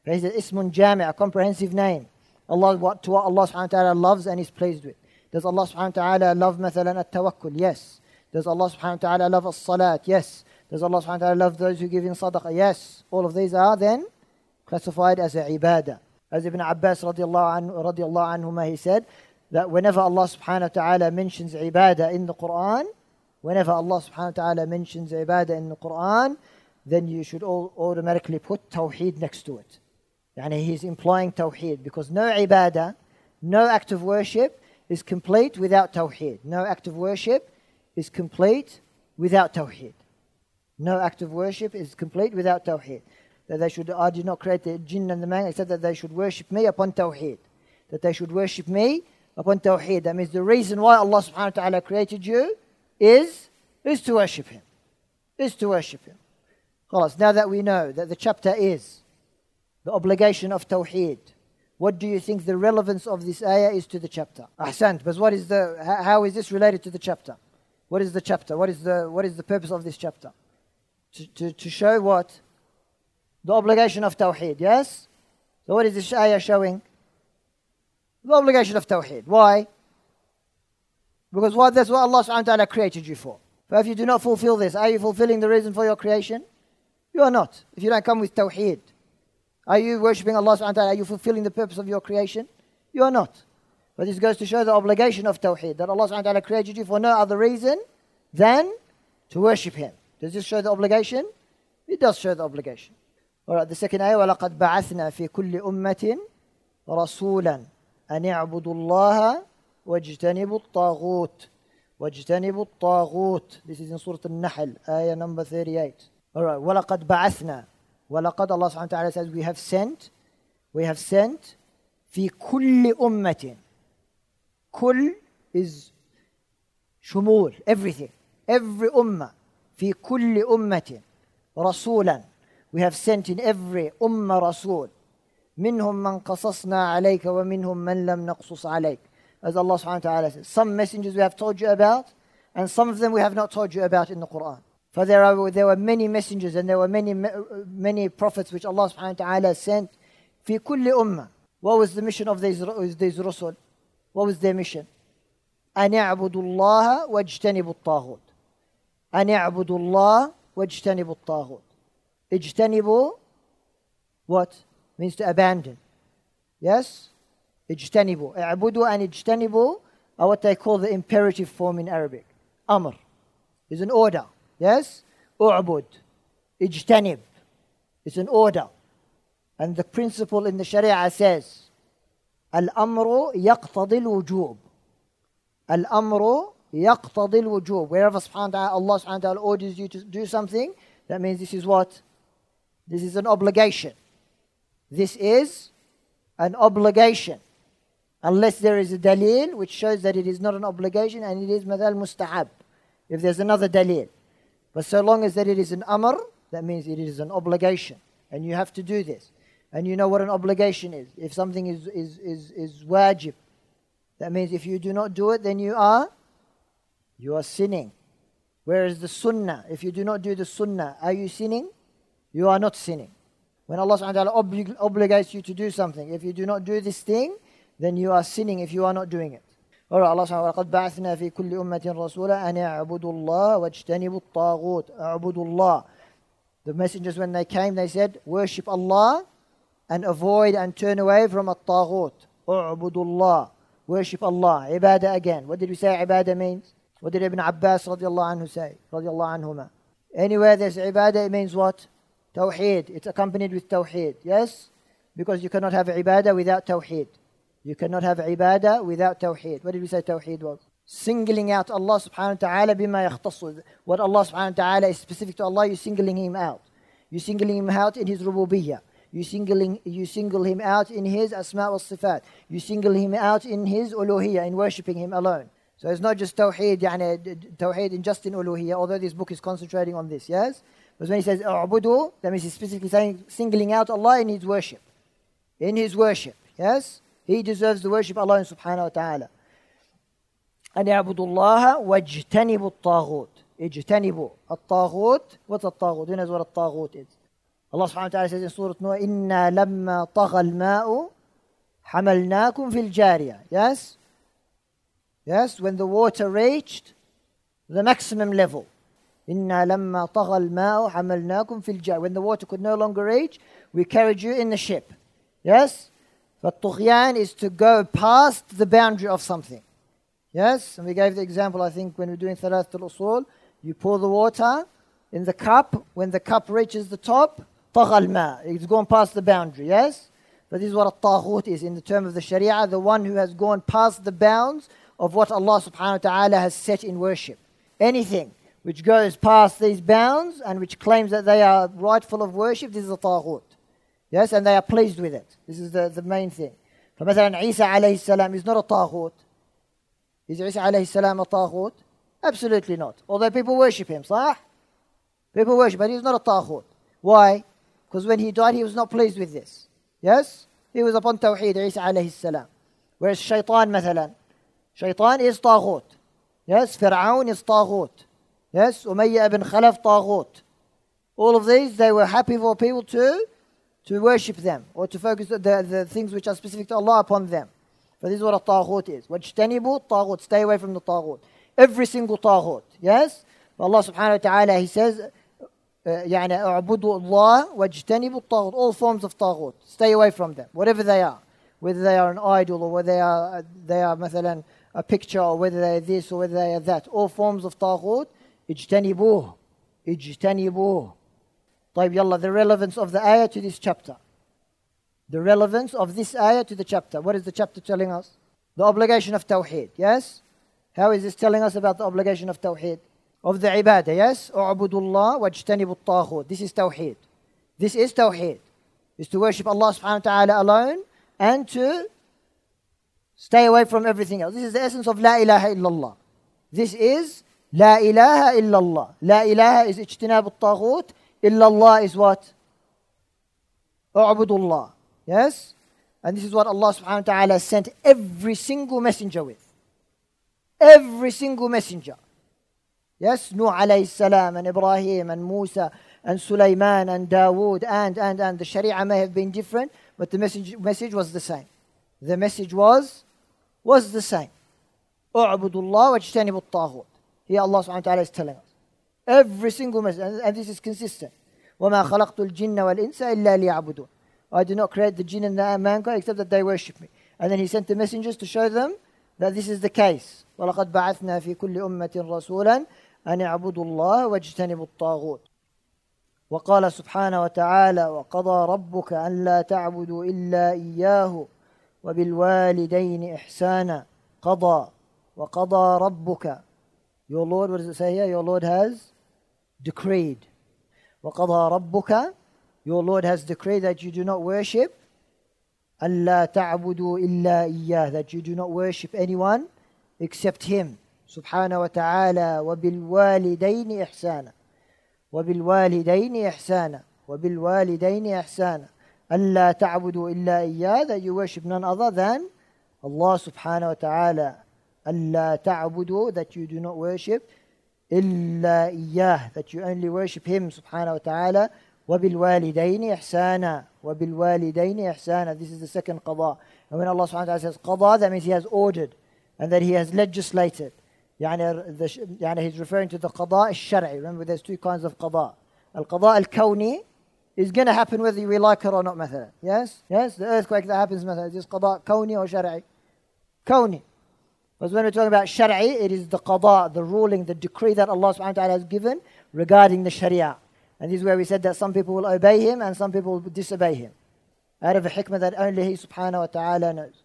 There's an ismun jami a comprehensive name Allah what to what Allah subhanahu wa ta'ala loves and is pleased with does Allah subhanahu wa ta'ala love مثلا التوكل yes does Allah subhanahu wa ta'ala love as-salat yes does Allah subhanahu wa ta'ala love those who give in sadaqah yes all of these are then classified as a ibadah as Ibn Abbas radiallahu anhu, radiallahu anhuma he said that whenever Allah subhanahu wa ta'ala mentions ibadah in the Quran, whenever Allah subhanahu wa ta'ala mentions ibadah in the Quran, then you should all automatically put tawheed next to it. Yani he's implying tawheed because no ibadah, no act of worship is complete without tawheed. No act of worship is complete without tawheed. No act of worship is complete without Tawheed. That they should, I did not create the jinn and the man except that they should worship me upon Tawheed. That they should worship me upon Tawheed. That means the reason why Allah subhanahu wa ta'ala created you is, is to worship Him. Is to worship Him. Now that we know that the chapter is the obligation of Tawheed, what do you think the relevance of this ayah is to the chapter? Ahsant, but what is the, how is this related to the chapter? What is the chapter? What is the, what is the purpose of this chapter? To, to, to show what? The obligation of tawheed, yes? So what is this ayah showing? The obligation of tawheed. Why? Because what, that's what Allah subhanahu wa ta'ala created you for. But if you do not fulfill this, are you fulfilling the reason for your creation? You are not. If you don't come with tawheed. Are you worshipping Allah subhanahu wa ta'ala? Are you fulfilling the purpose of your creation? You are not. But this goes to show the obligation of tawheed. That Allah subhanahu wa ta'ala created you for no other reason than to worship Him. Does this show the obligation? It does show the obligation. Alright, the second ayah, وَلَقَدْ بَعَثْنَا فِي كُلِّ أُمَّةٍ رَسُولًا أن يعبدوا الله واجتنبوا الطاغوت واجتنبوا الطاغوت This is in Surah Al-Nahl, ayah number 38. Alright, وَلَقَدْ بَعَثْنَا وَلَقَدْ Allah subhanahu wa ta'ala says, we have sent, we have sent في كل أمة كل is شمول everything every ummah في كل أمة رسولا we have sent in every ummah rasul منهم من قصصنا عليك ومنهم من لم نقصص عليك as Allah subhanahu wa ta'ala says some messengers we have told you about and some of them we have not told you about in the Quran for there, are, there were many messengers and there were many many prophets which Allah subhanahu wa ta'ala sent في كل أمة what was the mission of these, these رسل what was their mission أن يعبدوا الله واجتنبوا الطاغوت أن يعبدوا الله واجتنبوا الطاغوت اجتنبوا what means to abandon yes اجتنبوا اعبدوا and اجتنبوا are what they call the imperative form in Arabic أمر is an order yes اعبد اجتنب it's an order and the principle in the Sharia says الأمر يقتضي الوجوب الأمر يقتضي الوجوب wherever subhanahu wa Allah subhanahu wa ta'ala orders you to do something that means this is what this is an obligation this is an obligation unless there is a dalil which shows that it is not an obligation and it is madal mustahab if there's another dalil but so long as that it is an amr that means it is an obligation and you have to do this and you know what an obligation is if something is is is, is wajib that means if you do not do it then you are you are sinning whereas the sunnah if you do not do the sunnah are you sinning you are not sinning when Allah subhanahu wa ta'ala oblig- obligates you to do something, if you do not do this thing, then you are sinning if you are not doing it. Alright, Allah subhanahu wa ta'ala, قد بعثنا في كل أمة رسولا أن يعبدوا الله واجتنبوا الطاغوت اعبدوا الله. The messengers when they came, they said, worship Allah and avoid and turn away from الطاغوت. اعبدوا الله. Worship Allah. Ibadah again. What did we say ibadah means? What did Ibn Abbas radiallahu anhu say? Radiallahu anhuma. Anywhere there's ibadah, it means what? Tawheed. It's accompanied with Tawheed. Yes? Because you cannot have ibadah without Tawheed. You cannot have ibadah without Tawheed. What did we say Tawheed was? Singling out Allah subhanahu wa ta'ala bima yakhtassu. What Allah subhanahu wa ta'ala is specific to Allah, you're singling Him out. You're singling Him out in His rububiyyah. You singling you single him out in his asma wa sifat. You single him out in his uluhiyah, in worshipping him alone. So it's not just tawheed, يعني, tawheed in just in uluhiyah, although this book is concentrating on this, yes? But when he says "U'budu," that means he's specifically saying, singling out Allah in his worship. In his worship, yes? He deserves the worship of Allah subhanahu wa ta'ala. أن يعبدوا الله واجتنبوا الطاغوت اجتنبوا الطاغوت what's الطاغوت who knows what الطاغوت is Allah subhanahu wa ta'ala says in Surah Noah إنا لما طغى الماء حملناكم في الجارية yes yes when the water reached the maximum level إنا لما طغى الماء حملناكم في الجارية when the water could no longer reach we carried you in the ship yes فالطغيان is to go past the boundary of something Yes, and we gave the example, I think, when we're doing Thalathat al-Usul. You pour the water in the cup. When the cup reaches the top, طغى الماء. It's gone past the boundary, yes? But this is what a taghut is in the term of the Sharia, the one who has gone past the bounds of what Allah subhanahu wa ta'ala has set in worship. Anything which goes past these bounds and which claims that they are rightful of worship, this is a taghut. Yes, and they are pleased with it. This is the, the main thing. فمثلا Isa alayhi salam is not a taghut. Is Isa alayhi salam a taghut? Absolutely not. Although people worship him, صح? People worship, but he's not a taghut. Why? Because when he died, he was not pleased with this. Yes? He was upon Tawheed, Isa alayhi salam. Whereas Shaitan, مثلا, Shaitan is taghut. Yes? Fir'aun is taghut. Yes? Umayyah ibn Khalaf taghut. All of these, they were happy for people to, to worship them or to focus the, the things which are specific to Allah upon them. But this is what a taghut is. وَاجْتَنِبُوا taghut. Stay away from the taghut. Every single taghut. Yes? Allah subhanahu wa ta'ala, He says, يعني اعبدوا الله واجتنبوا الطاغوت all forms of taghut stay away from them whatever they are whether they are an idol or whether they are they are مثلا a picture or whether they are this or whether they are that all forms of taghut اجتنبوه اجتنبوه طيب يلا the relevance of the ayah to this chapter the relevance of this ayah to the chapter. What is the chapter telling us? The obligation of Tawheed, yes? How is this telling us about the obligation of Tawheed? Of the ibadah, yes? اعبدوا الله واجتنبوا الطاغوت. This is Tawheed. This is Tawheed. Is to worship Allah subhanahu wa ta'ala alone and to Stay away from everything else. This is the essence of La ilaha illallah. This is La ilaha illallah. La ilaha is ijtinab al-taghut. Illallah is what? U'budullah. Yes? And this is what Allah subhanahu wa ta'ala sent every single messenger with. Every single messenger. Yes, Nuh alayhi salam and Ibrahim and Musa and Sulaiman and Dawood and, and, and the Sharia may have been different, but the message, message was the same. The message was was the same. اعبدوا الله واجتنبوا الطاغوت. Here Allah subhanahu wa ta'ala is telling us. Every single message, and, and this is consistent. وما خلقت الجن والإنس إلا ليعبدون. I did not create the jinn and the mankind except that they worship me. And then he sent the messengers to show them that this is the case. ولقد بعثنا في كل أمة رسولا أن اعبدوا الله واجتنبوا الطاغوت. وقال سبحانه وتعالى وقضى ربك أن لا تعبدوا إلا إياه وبالوالدين إحسانا قضى وقضى ربك Your Lord, what does it say here? Your Lord has decreed. وقضى ربك Your Lord has decreed that you do not worship ألا تعبدوا إلا إياه that you do not worship anyone except him سبحانه وتعالى وبالوالدين إحسانا وبالوالدين إحسانا وبالوالدين إحسانا ألا تعبدوا إلا إياه that you worship none other than Allah subhanahu wa ta'ala تعبدوا that you do not worship إلا إياه that you only worship him subhanahu wa ta'ala وبالوالدين إحسانا وبالوالدين إحسانا this is the second قضاء and when Allah subhanahu wa ta'ala says قضاء that means he has ordered and that he has legislated يعني the, يعني he's referring to the قضاء الشرعي remember there's two kinds of قضاء القضاء الكوني is going to happen whether we like it or not مثلا yes yes the earthquake that happens مثلا is قضاء كوني or شرعي كوني Because when we're talking about shari'i, it is the qada, the ruling, the decree that Allah subhanahu wa ta'ala has given regarding the sharia. And this is where we said that some people will obey him and some people will disobey him. Out of a hikmah that only he subhanahu wa ta'ala knows.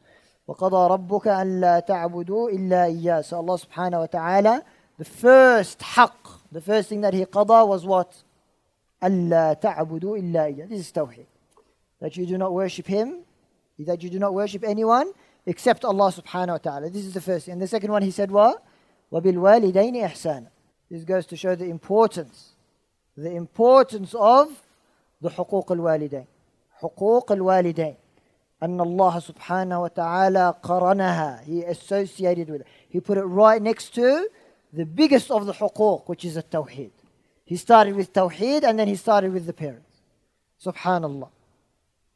وَقَضَى رَبُّكَ أَن لَا تَعْبُدُوا إِلَّا إِيَّاهُ So Allah subhanahu wa ta'ala, the first haqq, the first thing that he qada was what? أَلَّا تَعْبُدُوا إِلَّا إِيَّاهُ This is tawheed. That you do not worship him, that you do not worship anyone except Allah subhanahu wa ta'ala. This is the first. And the second one he said what? وَبِالْوَالِدَيْنِ إِحْسَانًا This goes to show the importance, the importance of the حقوق الوالدين. حقوق الوالدين. أن الله سبحانه وتعالى قرنها. He associated with it. He put it right next to the biggest of the حقوق, which is the tawheed. He started with tawheed and then he started with the parents. Subhanallah.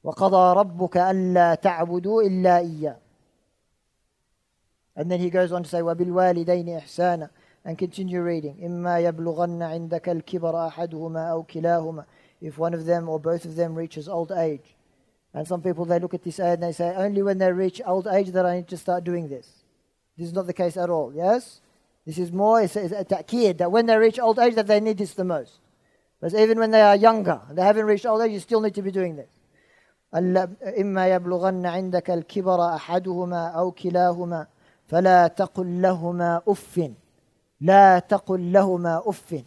وقضى ربك ألا تعبدوا إلا إياه and then he goes on to say, وَبِالْوَالِدَيْنِ إِحْسَانًا And continue reading. إِمَّا يَبْلُغَنَّ عِنْدَكَ الْكِبَرَ أَحَدُهُمَا أَوْ كِلَاهُمَا If one of them or both of them reaches old age. And some people, they look at this ayah and they say, only when they reach old age that I need to start doing this. This is not the case at all, yes? This is more, it's, a ta'kid, that when they reach old age that they need this the most. But even when they are younger, they haven't reached old age, you still need to be doing this. إما يبلغن عندك الكبر أحدهما أو كلاهما فلا تقل لهما اف لا تقل لهما اف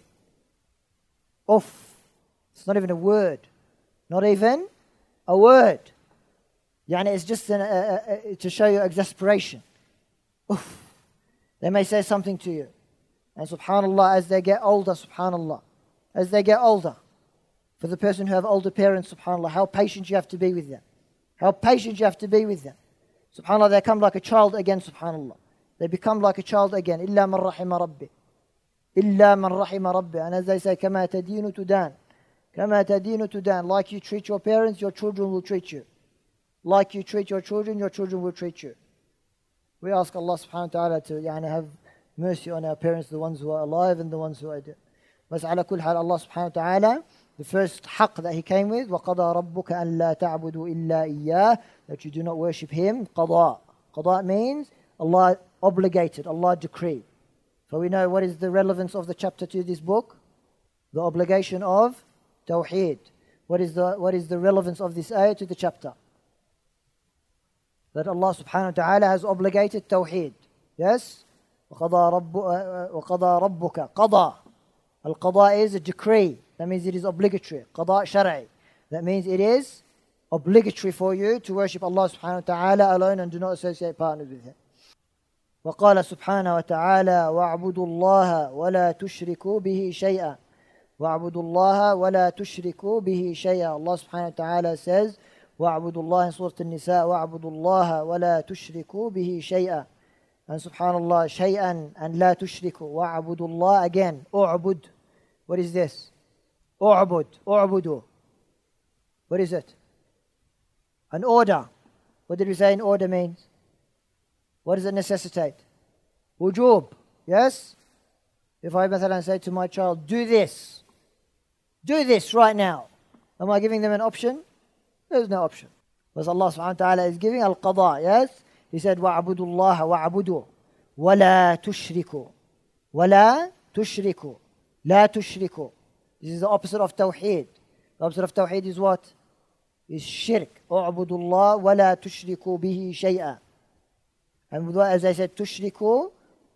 اف It's not even a word. Not even a word. يعني it's just an, uh, uh, to show you exasperation. Uff. They may say something to you. And subhanAllah, as they get older, subhanAllah, as they get older, for the person who have older parents, subhanAllah, how patient you have to be with them. How patient you have to be with them. Subhanallah, they come like a child again, subhanAllah. They become like a child again. إلا من رحم ربي. إلا من رحم ربي. And as they say, كما تدين تدان. كما تدين تدان. Like you treat your parents, your children will treat you. Like you treat your children, your children will treat you. We ask Allah subhanahu wa ta'ala to يعني, have mercy on our parents, the ones who are alive and the ones who are dead. بس على كل حال Allah subhanahu wa ta'ala the first haqq that he came with وَقَضَى رَبُّكَ أَن لَا تَعْبُدُوا إِلَّا إِيَّاهُ that you do not worship him قضاء قضاء means Allah obligated, Allah decreed. For we know what is the relevance of the chapter to this book? The obligation of Tawheed. What is the, what is the relevance of this ayah to the chapter? That Allah subhanahu wa ta'ala has obligated Tawheed. Yes? وقضى, رب, وقضى ربك قضى القضاء is a decree that means it is obligatory. Qada shar'i. That means it is obligatory for you to worship Allah subhanahu wa ta'ala alone and do not associate partners with Him. وقال سبحانه وتعالى واعبدوا الله ولا تشركوا به شيئا واعبدوا الله ولا تشركوا به شيئا Allah subhanahu wa ta'ala says واعبدوا الله Surah An-Nisa واعبدوا الله ولا تشركوا به شيئا and subhanallah شيئا and لا تشركوا واعبدوا الله again اعبد what is this اعبد اعبدوا what is it an order what did we say an order means what does it necessitate wujub yes if I مثلا say to my child do this do this right now am I giving them an option there's no option. Because Allah subhanahu wa ta'ala is giving al qada, yes? He said, وَعَبُدُوا اللَّهَ وَعَبُدُوا وَلَا تُشْرِكُوا وَلَا تُشْرِكُوا لا تشركوا. This is the opposite of tawheed. The opposite of tawheed is what? Is shirk. اعبدوا الله ولا تشركوا به شيئا. And as I said, تشركوا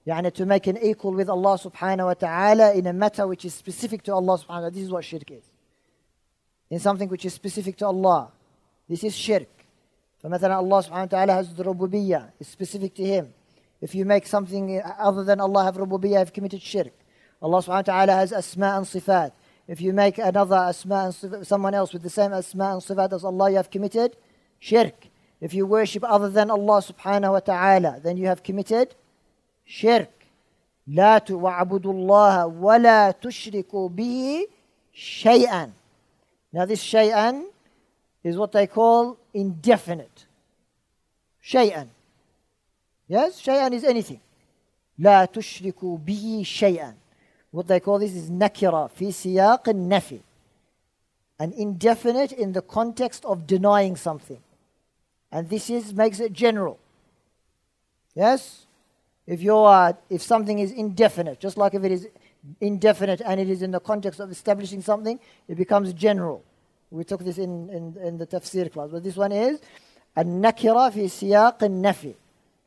يعني to make an equal with Allah subhanahu wa ta'ala in a matter which is specific to Allah subhanahu wa ta'ala. This is what shirk is. In something which is specific to Allah. This is shirk. فمثلا Allah subhanahu wa ta'ala has the rububiyyah, it's specific to Him. If you make something other than Allah have rububiyyah, you've committed shirk. Allah subhanahu wa ta'ala has asma and sifat. If you make another asma and sifat, someone else with the same asma and sifat as Allah, you have committed shirk. If you worship other than Allah subhanahu wa ta'ala, then you have committed shirk. لا تعبدوا الله ولا تشركوا به شيئا. Now this shay'an is what they call indefinite. Shay'an. Yes, shay'an is anything. لا تشركوا به شيئا. What they call this is nakira في سياق النفي. An indefinite in the context of denying something. And this is makes it general. Yes? If you are if something is indefinite, just like if it is indefinite and it is in the context of establishing something, it becomes general. We took this in, in, in the tafsir class. But this one is النكرة في سياق النفي.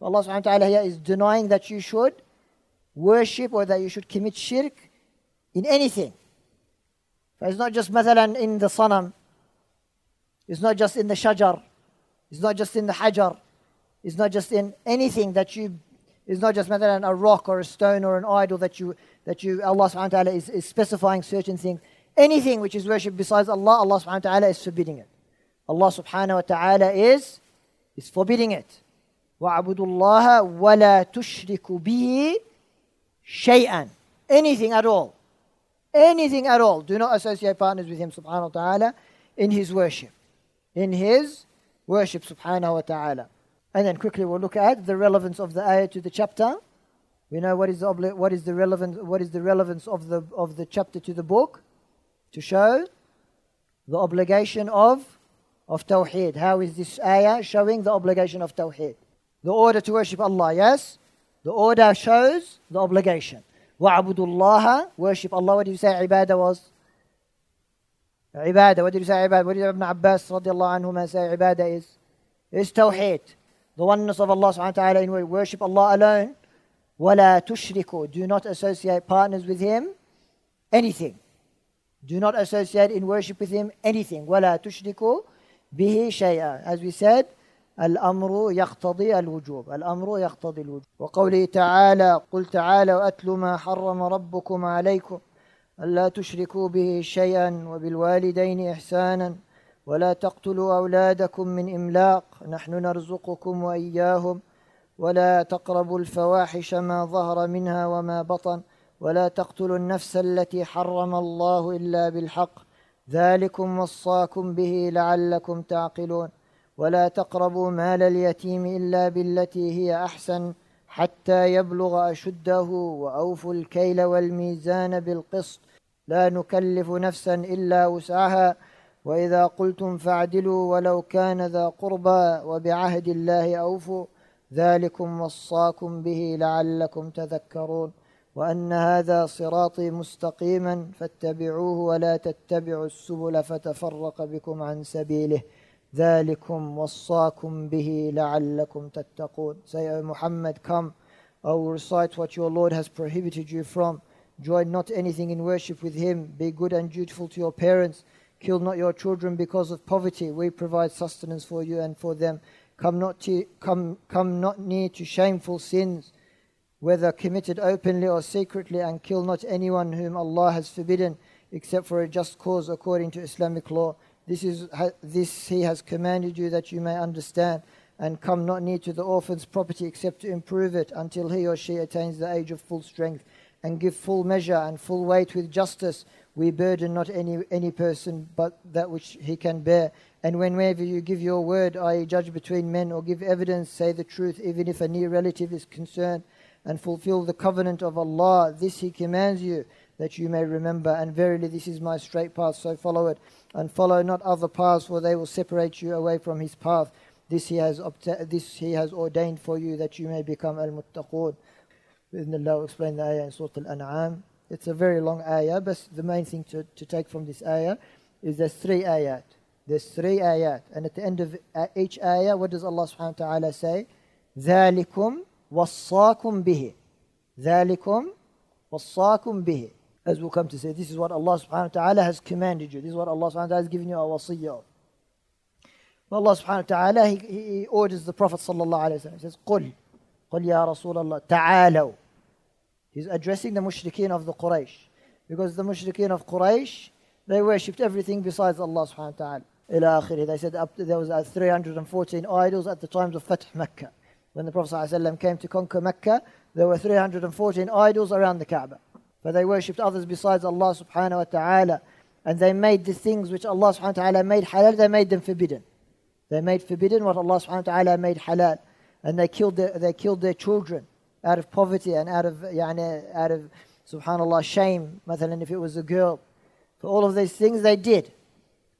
Allah subhanahu wa ta'ala here is denying that you should worship or that you should commit shirk in anything. It's not just مثلا in the sanam. It's not just in the shajar. It's not just in the hajar. It's not just in anything that you it's not just مثلا a rock or a stone or an idol that you that you Allah subhanahu wa ta'ala is, is specifying certain things. Anything which is worshipped besides Allah, Allah subhanahu wa ta'ala is forbidding it. Allah subhanahu wa ta'ala is, is forbidding it. وَعَبُدُوا اللَّهَ وَلَا تُشْرِكُوا بِهِ شَيْئًا Anything at all. Anything at all. Do not associate partners with Him subhanahu wa ta'ala in His worship. In His worship subhanahu wa ta'ala. And then quickly we'll look at the relevance of the ayah to the chapter. We know what is the, what is the relevance what is the relevance of the of the chapter to the book to show the obligation of, of Tawheed. How is this ayah showing the obligation of Tawheed? The order to worship Allah, yes? The order shows the obligation. وَعْبُدُوا اللَّهَ Worship Allah. What did you say ibadah was? Ibadah. What did you say ibadah? What did Ibn Abbas radiallahu anhu say ibadah is? Is Tawheed. The oneness of Allah subhanahu wa ta'ala in worship Allah alone. وَلَا تُشْرِكُوا Do not associate partners with Him. Anything. Do not associate in worship with him anything. ولا تشركوا به شيئا. As we said, الأمر يقتضي الوجوب. الأمر يقتضي الوجوب. وقوله تعالى قل تعالى أتل ما حرم ربكم عليكم. ألا تشركوا به شيئا وبالوالدين إحسانا. ولا تقتلوا أولادكم من إملاق. نحن نرزقكم وإياهم. ولا تقربوا الفواحش ما ظهر منها وما بطن. ولا تقتلوا النفس التي حرم الله إلا بالحق. ذلكم وصاكم به لعلكم تعقلون. ولا تقربوا مال اليتيم إلا بالتي هي أحسن حتى يبلغ أشده وأوفوا الكيل والميزان بالقسط. لا نكلف نفسا إلا وسعها. وإذا قلتم فاعدلوا ولو كان ذا قربى وبعهد الله أوفوا. ذلكم وصاكم به لعلكم تذكرون. وأن هذا صراطي مستقيما فاتبعوه ولا تتبعوا السبل فتفرق بكم عن سبيله ذلكم وصاكم به لعلكم تتقون Say, O Muhammad, come, I will recite what your Lord has prohibited you from. Join not anything in worship with him. Be good and dutiful to your parents. Kill not your children because of poverty. We provide sustenance for you and for them. Come not, to, come, come not near to shameful sins whether committed openly or secretly, and kill not anyone whom Allah has forbidden except for a just cause according to Islamic law. This is this he has commanded you that you may understand, and come not near to the orphan's property except to improve it until he or she attains the age of full strength, and give full measure and full weight with justice. We burden not any any person but that which he can bear. And whenever you give your word, i.e., judge between men or give evidence, say the truth, even if a near relative is concerned, and fulfill the covenant of Allah. This He commands you that you may remember. And verily, this is my straight path, so follow it. And follow not other paths, for they will separate you away from His path. This He has, obta- this he has ordained for you that you may become al muttaqun. Bismillah, will explain the ayah in Surah Al An'am. It's a very long ayah, but the main thing to, to take from this ayah is there's three ayat. There's three ayat. And at the end of each ayah, what does Allah subhanahu wa ta'ala say? ذَلِكُمْ وَصَّاكُمْ بِهِ ذَلِكُمْ وَصَّاكُمْ بِهِ As we'll come to say, this is what Allah subhanahu wa ta'ala has commanded you. This is what Allah subhanahu wa ta'ala has given you a wasiyyah of. Allah subhanahu wa ta'ala, he, he orders the Prophet sallallahu alayhi wa sallam. He says, قُلْ قُلْ يَا رَسُولَ اللَّهِ تَعَالَوْا He's addressing the mushrikeen of the Quraysh. Because the mushrikeen of Quraysh, they worshipped everything besides Allah subhanahu wa ta'ala. إلى آخره. They said up there was uh, 314 idols at the times of Fath Mecca. When the Prophet ﷺ came to conquer Mecca, there were 314 idols around the Kaaba. But they worshipped others besides Allah subhanahu wa ta'ala. And they made the things which Allah subhanahu wa ta'ala made halal, they made them forbidden. They made forbidden what Allah subhanahu wa ta'ala made halal. And they killed their, they killed their children out of poverty and out of, يعني, out of, subhanallah, shame. مثلا if it was a girl. For all of these things they did.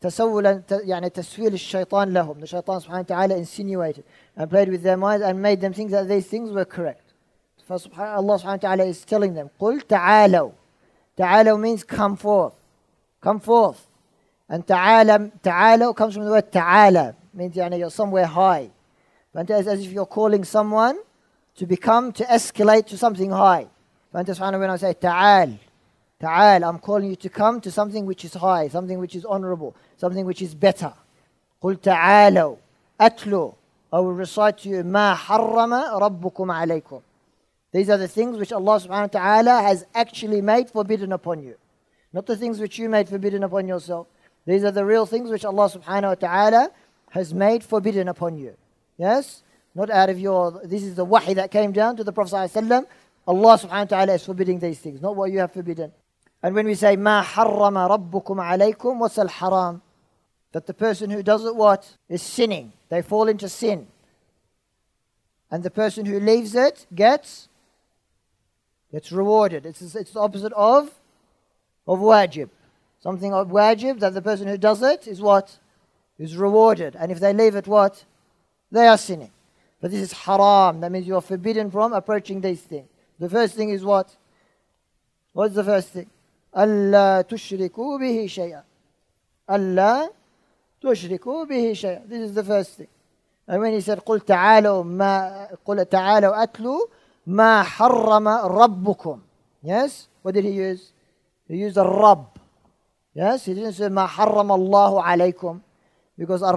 تسولا يعني تسويل الشيطان لهم the shaitan subhanahu wa ta'ala insinuated and played with their minds and made them think that these things were correct so Allah subhanahu wa ta'ala is telling them قل تعالوا تعالوا means come forth come forth and تعالى تعالوا comes from the word تعالى means يعني you're somewhere high but as, as if you're calling someone to become to escalate to something high فأنت سبحانه when I say تعال تعال I'm calling you to come to something which is high something which is honorable something which is better. قل تعالوا أتلو I will recite to you ما حرم ربكم عليكم. These are the things which Allah subhanahu wa ta'ala has actually made forbidden upon you. Not the things which you made forbidden upon yourself. These are the real things which Allah subhanahu wa ta'ala has made forbidden upon you. Yes? Not out of your, this is the wahi that came down to the Prophet ﷺ. Allah subhanahu wa ta'ala is forbidding these things, not what you have forbidden. And when we say ma harrama rabbukum alaykum, what's al haram? That the person who does it what? Is sinning. They fall into sin. And the person who leaves it gets gets rewarded. It's, it's the opposite of of wajib. Something of wajib that the person who does it is what? Is rewarded. And if they leave it what? They are sinning. But this is haram. That means you are forbidden from approaching these things. The first thing is what? What's the first thing? Allah tushriku bihi shay'a. Allah تشركوا به شيئا. This is the first thing. And when he said قل تعالوا ما قل تعالوا أتلوا ما حرم ربكم. Yes? What did he use? He used Rabb. Yes? He didn't say ما حرم الله عليكم. Because a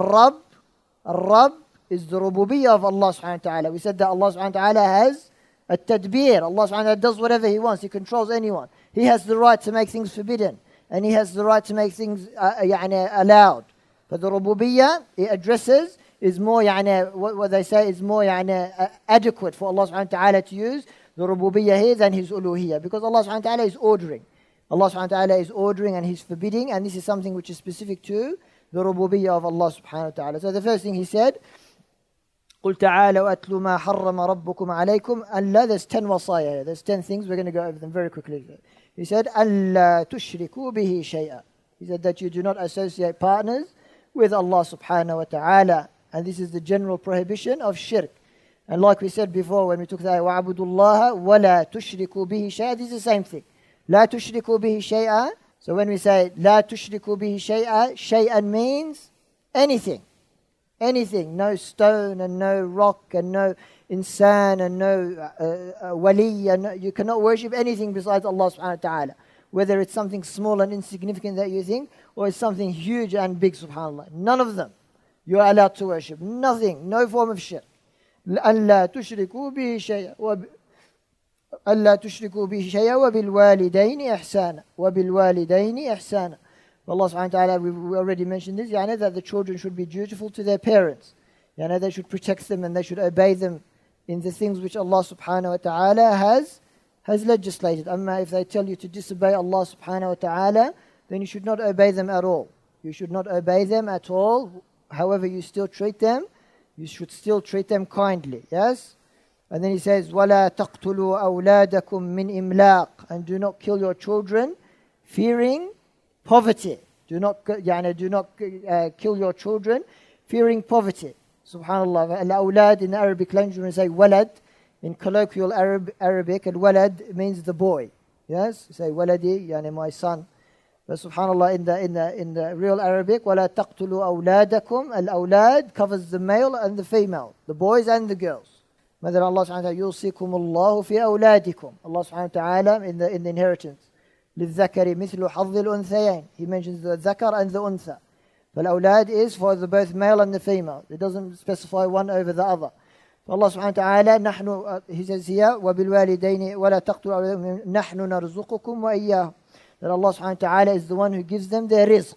Rabb is the rububiyyah of Allah subhanahu wa ta'ala. We said that Allah subhanahu wa ta'ala has a tadbir. Allah subhanahu wa ta'ala does whatever he wants. He controls anyone. He has the right to make things forbidden. And he has the right to make things uh, يعني allowed. But the rububiyyah, it addresses, is more, يعني, what, what they say is more يعني, uh, adequate for Allah subhanahu wa ta'ala to use the rububiyyah here than his uluhiyyah. Because Allah subhanahu wa ta'ala is ordering. Allah subhanahu wa ta'ala is ordering and he's forbidding, and this is something which is specific to the rububiyyah of Allah subhanahu wa ta'ala. So the first thing he said, قل تعالوا أتلوا ما حرم ربكم عليكم ألا there's 10 wasaya there's 10 things we're going to go over them very quickly he said ألا تشركوا به شيئا he said that you do not associate partners with Allah subhanahu wa ta'ala. And this is the general prohibition of shirk. And like we said before when we took the ayah, وَعَبُدُوا اللَّهَ وَلَا تُشْرِكُوا بِهِ شَيْئًا This is the same thing. لَا تُشْرِكُوا بِهِ شَيْئًا So when we say لَا تُشْرِكُوا بِهِ شَيْئًا شَيْئًا means anything. Anything. No stone and no rock and no insan and no uh, uh, wali. And no, you cannot worship anything besides Allah subhanahu wa ta'ala. Whether it's something small and insignificant that you think or it's something huge and big, subhanAllah. None of them you are allowed to worship. Nothing, no form of shirk. ألا تشركوا به شيئا وب... ألا تشركوا به شيئا وبالوالدين إحسانا وبالوالدين إحسانا Allah subhanahu wa ta'ala, we, we already mentioned this, يعني, that the children should be dutiful to their parents. يعني, they should protect them and they should obey them in the things which Allah subhanahu wa ta'ala has, has legislated. Amma if they tell you to disobey Allah subhanahu wa ta'ala, then you should not obey them at all. You should not obey them at all. However, you still treat them, you should still treat them kindly. Yes? And then he says, وَلَا تَقْتُلُوا أَوْلَادَكُم مِّنْ إِمْلَاقٍ And do not kill your children fearing poverty. Do not, يعني, do not uh, kill your children fearing poverty. Subhanallah. Al-awlad in Arabic language, when you say walad, in colloquial Arab, Arabic, al-walad means the boy. Yes? You say waladi, yani my son. But subhanallah, in the, in the, in the real Arabic, وَلَا تَقْتُلُوا أَوْلَادَكُمْ Al-awlad covers the male and the female, the boys and the girls. مثلا Allah subhanahu wa ta'ala يوصيكم الله في أولادكم Allah subhanahu wa ta'ala in the, in the inheritance للذكر مثل حظ الأنثيين He mentions the ذكر and the أنثى فالأولاد is for the both male and the female It doesn't specify one over the other فالله سبحانه وتعالى نحن He says here وبالوالدين ولا تقتلوا أولادكم نحن نرزقكم وإياهم That Allah subhanahu wa ta'ala is the one who gives them their rizq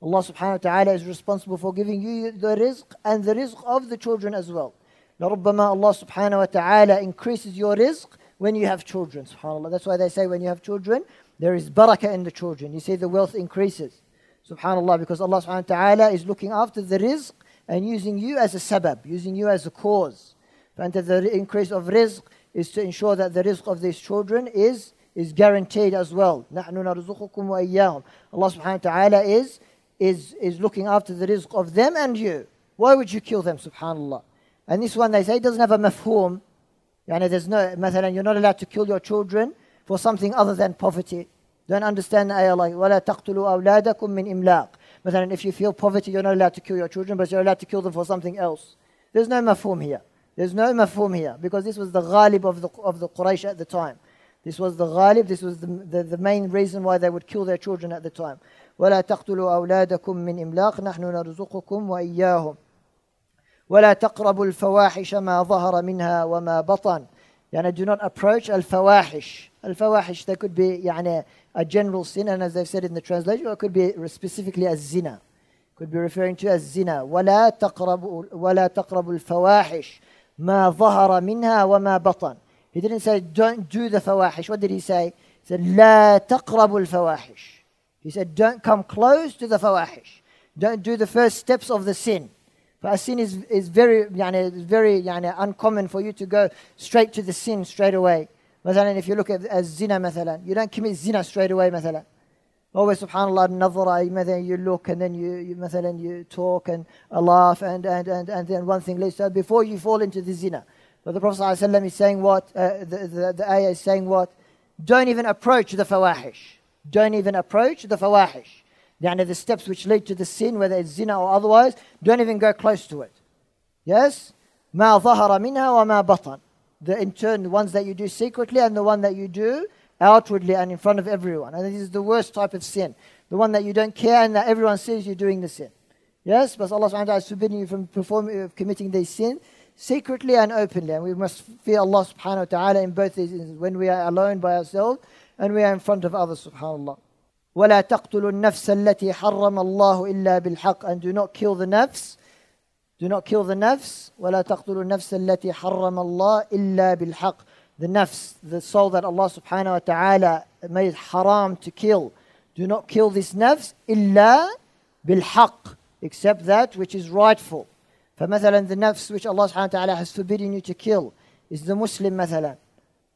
Allah subhanahu wa ta'ala is responsible for giving you the rizq and the rizq of the children as well لربما Allah subhanahu wa ta'ala increases your rizq when you have children. Subhanallah. That's why they say when you have children, there is barakah in the children. You see the wealth increases. Subhanallah. Because Allah subhanahu wa ta'ala is looking after the rizq and using you as a sabab, using you as a cause. And the increase of rizq is to ensure that the rizq of these children is, is guaranteed as well. نَحْنُ نَرْزُقُكُمْ وَإِيَّاهُم Allah subhanahu wa ta'ala is, is, is looking after the rizq of them and you. Why would you kill them, subhanallah? And this one, they say, doesn't have a mafhum. Yani there's no, مثلا, you're not allowed to kill your children for something other than poverty. Don't understand the ayah like, وَلَا تَقْتُلُوا أَوْلَادَكُم مِّن إِمْلَاقٍ But if you feel poverty, you're not allowed to kill your children, but you're allowed to kill them for something else. There's no mafhum here. There's no mafhum here because this was the ghalib of the, of the Quraysh at the time. This was the ghalib, this was the, the, the main reason why they would kill their children at the time. وَلَا تَقْتُلُوا أَوْلَادَكُم مِّن إِمْلَاقٍ نَحْنُ نَرْزُقُكُمْ وَإِيَّاهُمْ ولا تقربوا الفواحش ما ظهر منها وما بطن يعني do not approach الفواحش الفواحش that could be يعني a general sin and as I've said in the translation it could be specifically as zina could be referring to as zina ولا تقربوا ولا تقربوا الفواحش ما ظهر منها وما بطن he didn't say don't do the فواحش what did he say he said لا تقربوا الفواحش he said don't come close to the فواحش don't do the first steps of the sin But a sin is, is very, يعني, very يعني, uncommon for you to go straight to the sin straight away. مثلا if you look at as zina مثلا, you don't commit zina straight away مثلا. Always subhanallah النظرة مثلا you look and then you, you مثلا you talk and laugh and, and, and, and then one thing leads to before you fall into the zina. But the Prophet ﷺ is saying what? Uh, the, the, the ayah is saying what? Don't even approach the fawahish. Don't even approach the fawahish. يعني the steps which lead to the sin, whether it's zina or otherwise, don't even go close to it. Yes? ما ظهر منها وما بطن. The in turn, the ones that you do secretly and the one that you do outwardly and in front of everyone. And this is the worst type of sin. The one that you don't care and that everyone sees you doing the sin. Yes, but Allah subhanahu wa ta'ala is forbidding you from performing, uh, committing these sins secretly and openly. And we must fear Allah subhanahu wa ta'ala in both these instances, when we are alone by ourselves and we are in front of others, subhanAllah. ولا تقتلوا النفس التي حرم الله إلا بالحق and do not kill the nafs do not kill the nafs ولا تقتلوا النفس التي حرم الله إلا بالحق the nafs the soul that Allah subhanahu wa ta'ala made haram to kill do not kill this nafs إلا بالحق except that which is rightful فمثلا the nafs which Allah subhanahu wa ta'ala has forbidden you to kill is the Muslim مثلا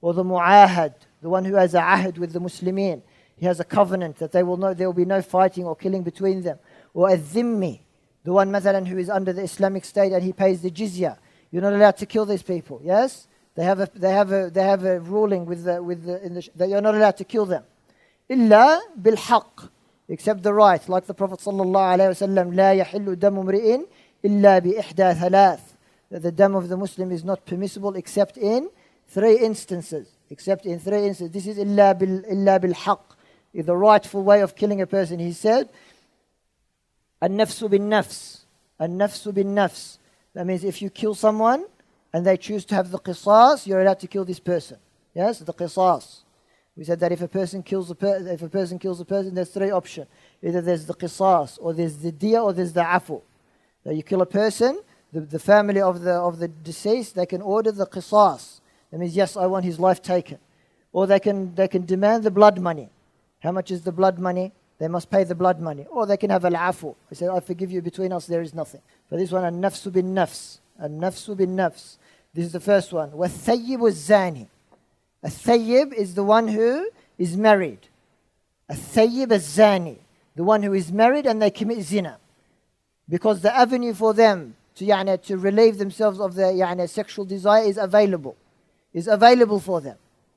or the mu'ahad the one who has a ahd with the Muslimin he has a covenant that they will know there will be no fighting or killing between them. Or a dhimmi, the one مثلا who is under the Islamic State and he pays the jizya. You're not allowed to kill these people. Yes, they have a they have a they have a ruling with the with the, in the that you're not allowed to kill them. إلا بالحق except the right like the Prophet صلى الله عليه وسلم لا يحل دم امرئ إلا بإحدى ثلاث that the dam of the Muslim is not permissible except in three instances except in three instances this is إلا بال إلا بالحق the rightful way of killing a person. He said, an-nafsu bin nafs. An-nafsu nafs. That means if you kill someone and they choose to have the qisas, you're allowed to kill this person. Yes, the qisas. We said that if a person kills a per- if a person kills a person, there's three options. Either there's the qisas, or there's the dia, or there's the afu. That you kill a person, the, the family of the of the deceased, they can order the qisas. That means yes, I want his life taken, or they can they can demand the blood money. How much is the blood money? They must pay the blood money. Or they can have al-afu. They say, I forgive you, between us there is nothing. For this one, al-nafsu bin nafs. Al-nafsu bin nafs. This is the first one. وَالثَّيِّبُ الزَّانِي A thayyib is the one who is married. A thayyib zani The one who is married and they commit zina. Because the avenue for them to, يعني, to relieve themselves of their يعني, sexual desire is available. Is available for them.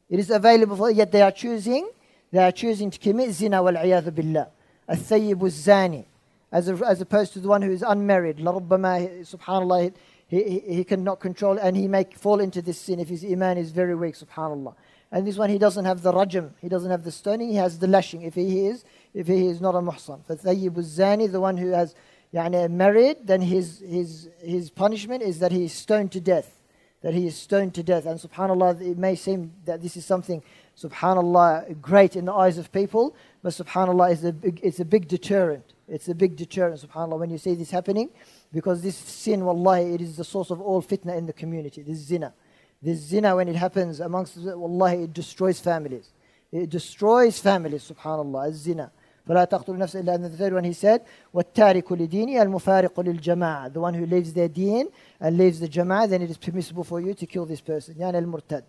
It is available for yet they are choosing they are choosing to commit zina wal billah. الثيب الزاني as, a, as opposed to the one who is unmarried. لربما subhanallah he, he, he cannot control and he may fall into this sin if his iman is very weak subhanallah. And this one he doesn't have the rajam, he doesn't have the stoning, he has the lashing if he is if he is not a muhsan. فالثيب الزاني the one who has يعني married then his his his punishment is that he is stoned to death. That he is stoned to death. And subhanallah it may seem that this is something subhanallah, great in the eyes of people, but subhanallah, is a big, it's a big deterrent. It's a big deterrent, subhanallah, when you see this happening, because this sin, wallahi, it is the source of all fitna in the community, this zina. This zina, when it happens amongst, wallahi, it destroys families. It destroys families, subhanallah, as zina. فلا تقتلوا نفسا إلا أن the third one he said والتارك لديني المفارق للجماعة the one who leaves their deen and leaves the jama'ah then it is permissible for you to kill this person يعني المرتد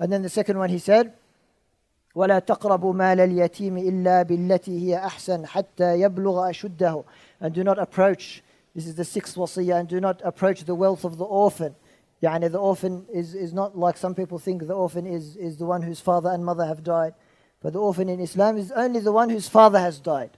and then the second one he said ولا تقربوا مال اليتيم إلا بالتي هي أحسن حتى يبلغ أشده and do not approach this is the sixth wasiyah and do not approach the wealth of the orphan يعني the orphan is, is not like some people think the orphan is, is the one whose father and mother have died but the orphan in Islam is only the one whose father has died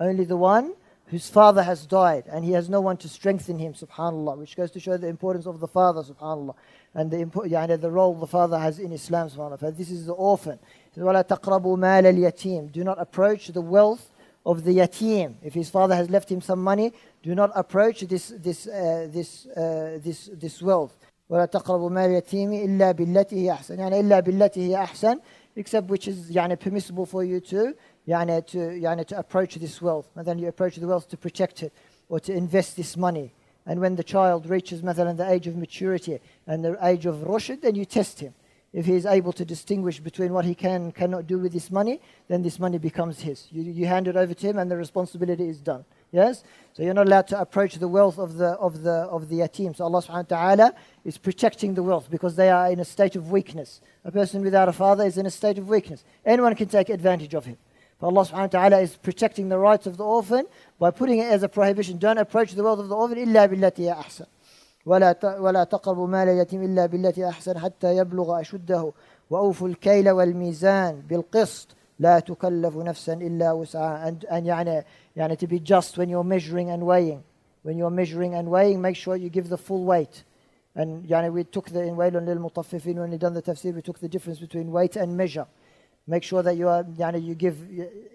only the one whose father has died and he has no one to strengthen him subhanallah which goes to show the importance of the father subhanallah and the, يعني, the role the father has in Islam subhanallah this is the orphan ولا تقربوا مال اليتيم do not approach the wealth of the yatim if his father has left him some money do not approach this this uh, this uh, this this wealth ولا تقربوا مال اليتيم إلا بالتي هي أحسن يعني إلا بالتي هي أحسن except which is يعني permissible for you to يعني to يعني to approach this wealth and then you approach the wealth to protect it or to invest this money and when the child reaches مثلا the age of maturity and the age of rushd then you test him if he is able to distinguish between what he can and cannot do with this money, then this money becomes his. You, you hand it over to him and the responsibility is done. Yes? So you're not allowed to approach the wealth of the, of the, of the yatim. So Allah subhanahu wa ta'ala is protecting the wealth because they are in a state of weakness. A person without a father is in a state of weakness. Anyone can take advantage of him. But Allah subhanahu wa ta'ala is protecting the rights of the orphan by putting it as a prohibition. Don't approach the wealth of the orphan illa billati ahsan. ولا ولا تقربوا مال اليتيم إلا بالتي أحسن حتى يبلغ أشده وأوفوا الكيل والميزان بالقسط لا تكلف نفسا إلا وسعها and, and يعني يعني to be just when you're measuring and weighing when you're measuring and weighing make sure you give the full weight and يعني we took the in ويل للمطففين when we done the tafsir we took the difference between weight and measure make sure that you are يعني you give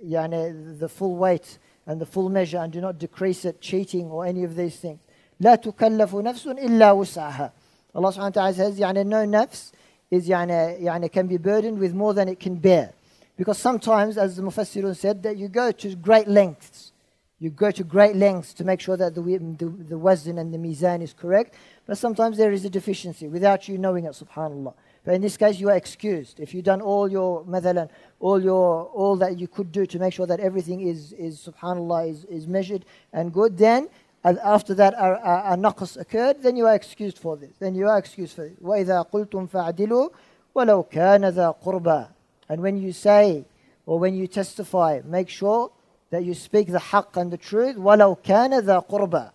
يعني the full weight and the full measure and do not decrease it cheating or any of these things لا تكلف نفس إلا وسعها Allah subhanahu wa ta'ala says يعني no nafs is يعني, يعني can be burdened with more than it can bear because sometimes as the Mufassirun said that you go to great lengths you go to great lengths to make sure that the, the, the wazn and the mizan is correct but sometimes there is a deficiency without you knowing it subhanallah but in this case you are excused if you've done all your مثلا all your all that you could do to make sure that everything is, is subhanallah is, is measured and good then and after that a, a, a naqs occurred, then you are excused for this. Then you are excused for it. وَإِذَا قُلْتُمْ فَعْدِلُوا وَلَوْ كَانَ ذَا قُرْبَى And when you say or when you testify, make sure that you speak the haqq and the truth. وَلَوْ كَانَ ذَا قُرْبَى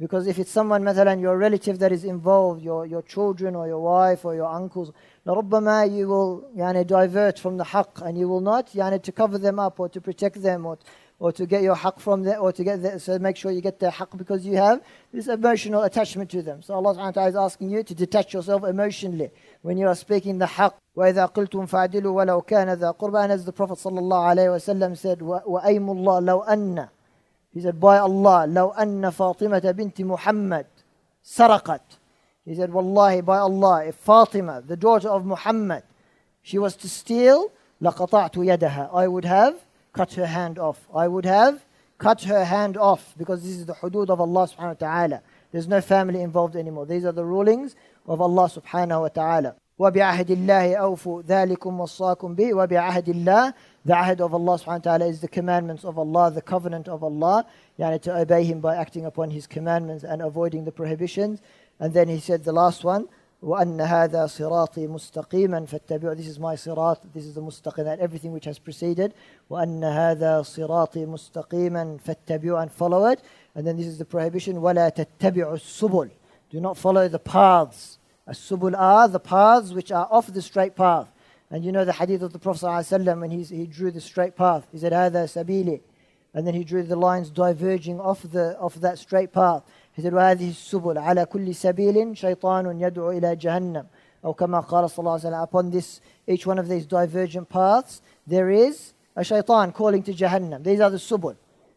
Because if it's someone, مثلا, your relative that is involved, your, your children or your wife or your uncles, لربما you will يعني, divert from the haqq and you will not يعني, to cover them up or to protect them or or to get your haqq from them, or to get the, so make sure you get their haqq because you have this emotional attachment to them. So Allah subhanahu wa ta'ala is asking you to detach yourself emotionally when you are speaking the haqq. وإذا قلتم فعدلوا ولو كان ذا قربى and as the Prophet صلى الله عليه وسلم said وأيم الله لو أن he said by Allah لو أن فاطمة بنت محمد سرقت he said wallahi by Allah if Fatima the daughter of Muhammad she was to steal لَقَطَعْتُ يَدَهَا I would have cut her hand off. I would have cut her hand off because this is the hudud of Allah subhanahu wa ta'ala. There's no family involved anymore. These are the rulings of Allah subhanahu wa ta'ala. وبعهد الله أوفوا ذلكم وصاكم به وبعهد الله The ahd of Allah subhanahu wa ta'ala is the commandments of Allah, the covenant of Allah, yani to obey Him by acting upon His commandments and avoiding the prohibitions. And then He said the last one, وأن هذا صراطي مستقيما فاتبعوا This is my sirat, this is the mustaqim, that everything which has preceded. وأن هذا صراطي مستقيما فاتبعوا and follow it. And then this is the prohibition, ولا تتبعوا السبل Do not follow the paths. As-subul are the paths which are off the straight path. And you know the hadith of the Prophet ﷺ when he drew the straight path. He said, هذا سبيلي. And then he drew the lines diverging off, the, off that straight path. He said, وهذه السبل على كل سبيل شيطان يدعو إلى جهنم. أو كما قال صلى الله عليه وسلم, upon this, each one of these divergent paths, there is a shaitan calling to Jahannam. These are the subul.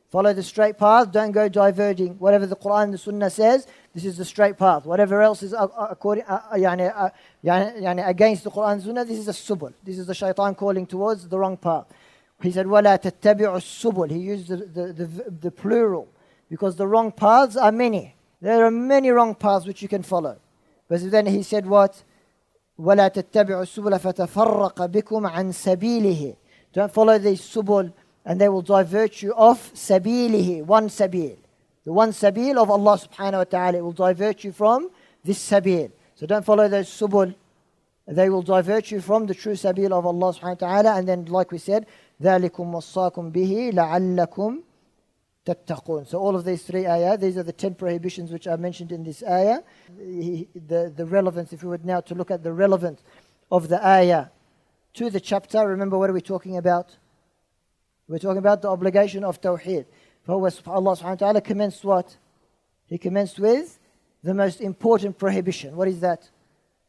Follow the straight path, don't go diverging. Whatever the Quran and the Sunnah says, this is the straight path. Whatever else is uh, uh, according, uh, يعني, uh, يعني, against the Quran and Sunnah, this is a subul. This is the shaitan calling towards the wrong path. He said, وَلَا تَتَّبِعُ السُّبُلِ He used the, the, the, the plural because the wrong paths are many. There are many wrong paths which you can follow. But then he said what? وَلَا تَتَّبِعُ السُّبُلَ فَتَفَرَّقَ بِكُمْ عَنْ سَبِيلِهِ Don't follow these subul and they will divert you off sabilihi, one sabil. The one sabil of Allah subhanahu wa ta'ala it will divert you from this sabil. So don't follow those subul. They will divert you from the true sabil of Allah subhanahu wa ta'ala. And then, like we said, ذَلِكُمْ وَصَّاكُمْ بِهِ لَعَلَّكُمْ تَتَّقُونَ So all of these three ayah, these are the ten prohibitions which are mentioned in this ayah. The, the relevance, if we were now to look at the relevance of the ayah to the chapter, remember what are we talking about? We're talking about the obligation of Tawheed. Allah subhanahu wa ta'ala commenced what? He commenced with the most important prohibition. What is that?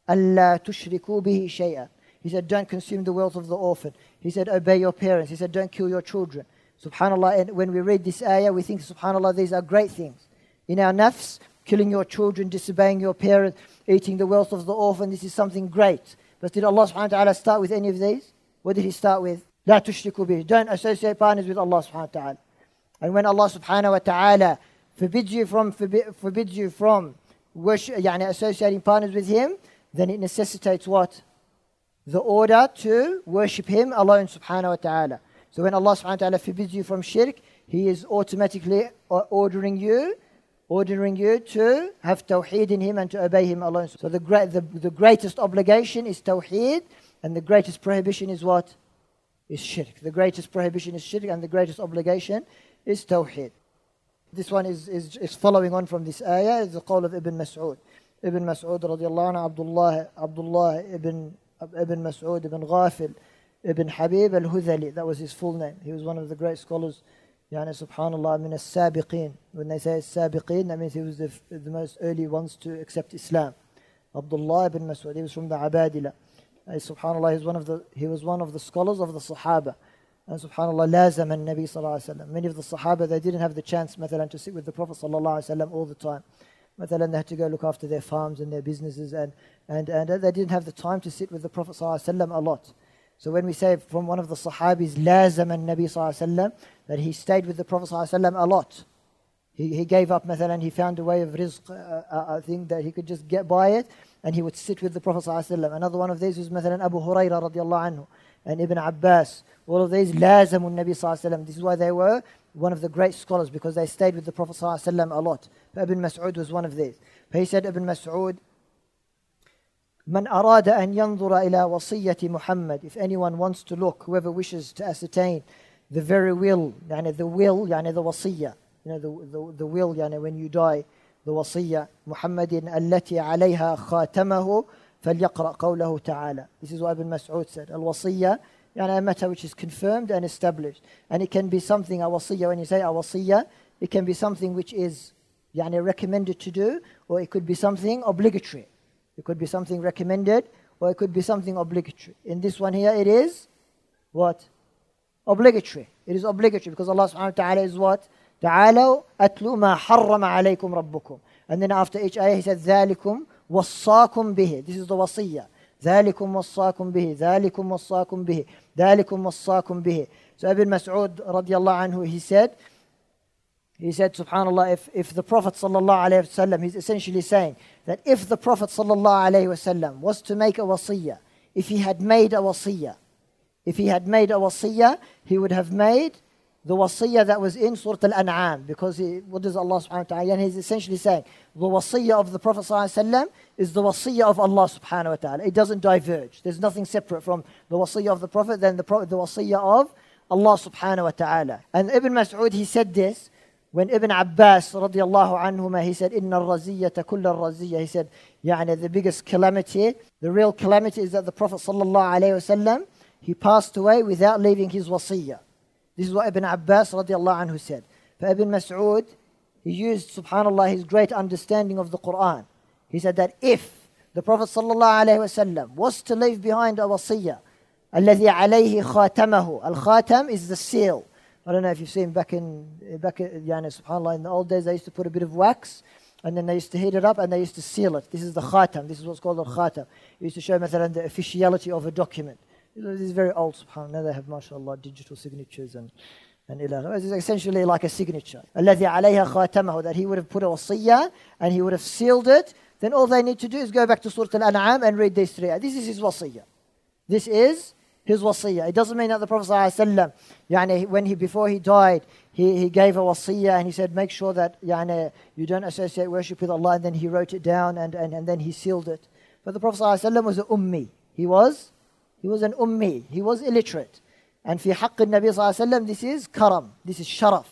Allah tushriku bihi shay'a. He said, don't consume the wealth of the orphan. He said, obey your parents. He said, don't kill your children. Subhanallah, and when we read this ayah, we think, subhanallah, these are great things. In our nafs, killing your children, disobeying your parents, eating the wealth of the orphan, this is something great. But did Allah subhanahu wa ta'ala start with any of these? What did He start with? La tushriku bih. Don't associate partners with Allah subhanahu wa ta'ala. And when Allah subhanahu wa ta'ala forbids you from, forbids you from worship, يعني associating partners with Him, then it necessitates what? The order to worship Him alone subhanahu wa ta'ala. So when Allah subhanahu wa ta'ala forbids you from shirk, He is automatically uh, ordering you ordering you to have tawheed in him and to obey him alone. So the, great, the, the greatest obligation is tawheed and the greatest prohibition is what? Is shirk. The greatest prohibition is shirk and the greatest obligation is tawheed. This one is, is, is following on from this ayah, is the call of Ibn Mas'ud. Ibn Mas'ud radiallahu anhu, Abdullah, Abdullah ibn, ibn Mas'ud ibn Ghafil ibn Habib al-Hudhali. That was his full name. He was one of the great scholars, yani subhanallah, min as-sabiqeen. When they say as-sabiqeen, that means he was the, the most early ones to accept Islam. Abdullah ibn Mas'ud, he was from the Abadila. subhanallah, he's one of the, he was one of the scholars of the Sahaba. And subhanAllah, lazam and Nabi sallallahu alayhi wa Many of the Sahaba, they didn't have the chance, مثلا, to sit with the Prophet sallallahu alayhi wa all the time. مثلا, they had to go look after their farms and their businesses and, and, and they didn't have the time to sit with the Prophet sallallahu alayhi wa a lot. So when we say from one of the Sahabis, lazam and Nabi sallallahu alayhi wa that he stayed with the Prophet sallallahu alayhi wa a lot. He, he gave up, مثلا, he found a way of rizq, uh, uh, thing that he could just get by it and he would sit with the Prophet ﷺ. Another one of these was مثلا Abu Hurairah radiallahu anhu and Ibn Abbas. All of these لازم النبي صلى الله عليه وسلم. This is why they were one of the great scholars because they stayed with the Prophet صلى الله عليه وسلم a lot. But Ibn Mas'ud was one of these. But he said Ibn Mas'ud من أراد أن ينظر إلى وصية محمد If anyone wants to look, whoever wishes to ascertain the very will, يعني the will, يعني the wasiyah, you know, the, the, the will, يعني when you die, the wasiyah محمد التي عليها خاتمه فليقرأ قوله تعالى This is what Ibn Mas'ud said الوصية يعني a matter which is confirmed and established and it can be something a wasiyah when you say a wasiyah it can be something which is يعني recommended to do or it could be something obligatory it could be something recommended or it could be something obligatory in this one here it is what obligatory it is obligatory because Allah subhanahu wa ta'ala is what تعالوا أتلوا ما حرم عليكم ربكم and then after each ayah he said ذلكم وصاكم به this is the wasiyah ذلكم وصاكم به ذلكم وصاكم به ذلكم وصاكم به So Ibn Mas'ud radiallahu anhu he said he said subhanallah if, if the Prophet sallallahu alayhi wasallam he's essentially saying that if the Prophet sallallahu alayhi wasallam was to make a wasiyah if he had made a wasiyah if he had made a wasiyah he would have made the wasiyah that was in Surah Al-An'am because he, what does Allah subhanahu wa ta'ala and he's essentially saying the wasiyah of the Prophet sallallahu is the wasiyah of Allah subhanahu wa ta'ala it doesn't diverge there's nothing separate from the wasiyah of the Prophet than the, the wasiyah of Allah subhanahu wa ta'ala and Ibn Mas'ud he said this when Ibn Abbas radiallahu anhuma he said inna raziyata kulla raziyah he said يعني the biggest calamity the real calamity is that the Prophet sallallahu alayhi wasallam he passed away without leaving his wasiyah this is what Ibn Abbas radiallahu anhu said. For Ibn Mas'ud, he used, subhanAllah, his great understanding of the Quran. He said that if the Prophet sallallahu alayhi wasallam was to leave behind a wasiyah, الذي عليه خاتمه Al-Khatam is the seal. I don't know if you've seen back in, back in, yani, subhanAllah, in the old days they used to put a bit of wax and then they used to heat it up and they used to seal it. This is the khatam. This is what's called al-khatam. It used to show, مثلا, the officiality of a document. This is very old, subhanAllah. Now they have, mashallah, digital signatures and, and ilah. It's essentially like a signature. الَّذِي عَلَيْهَا خَاتَمَهُ That he would have put a wasiyah and he would have sealed it. Then all they need to do is go back to Surah Al-An'am and read these three. This is his wasiyah. This is his wasiyah. It doesn't mean that the Prophet ﷺ, yani, when he, before he died, he, he gave a wasiyah and he said, make sure that yani, you don't associate worship with Allah. And then he wrote it down and, and, and then he sealed it. But the Prophet ﷺ was an ummi. He was he was an ummi. He was illiterate. And fi haqq Nabi sallallahu this is karam. This is sharaf.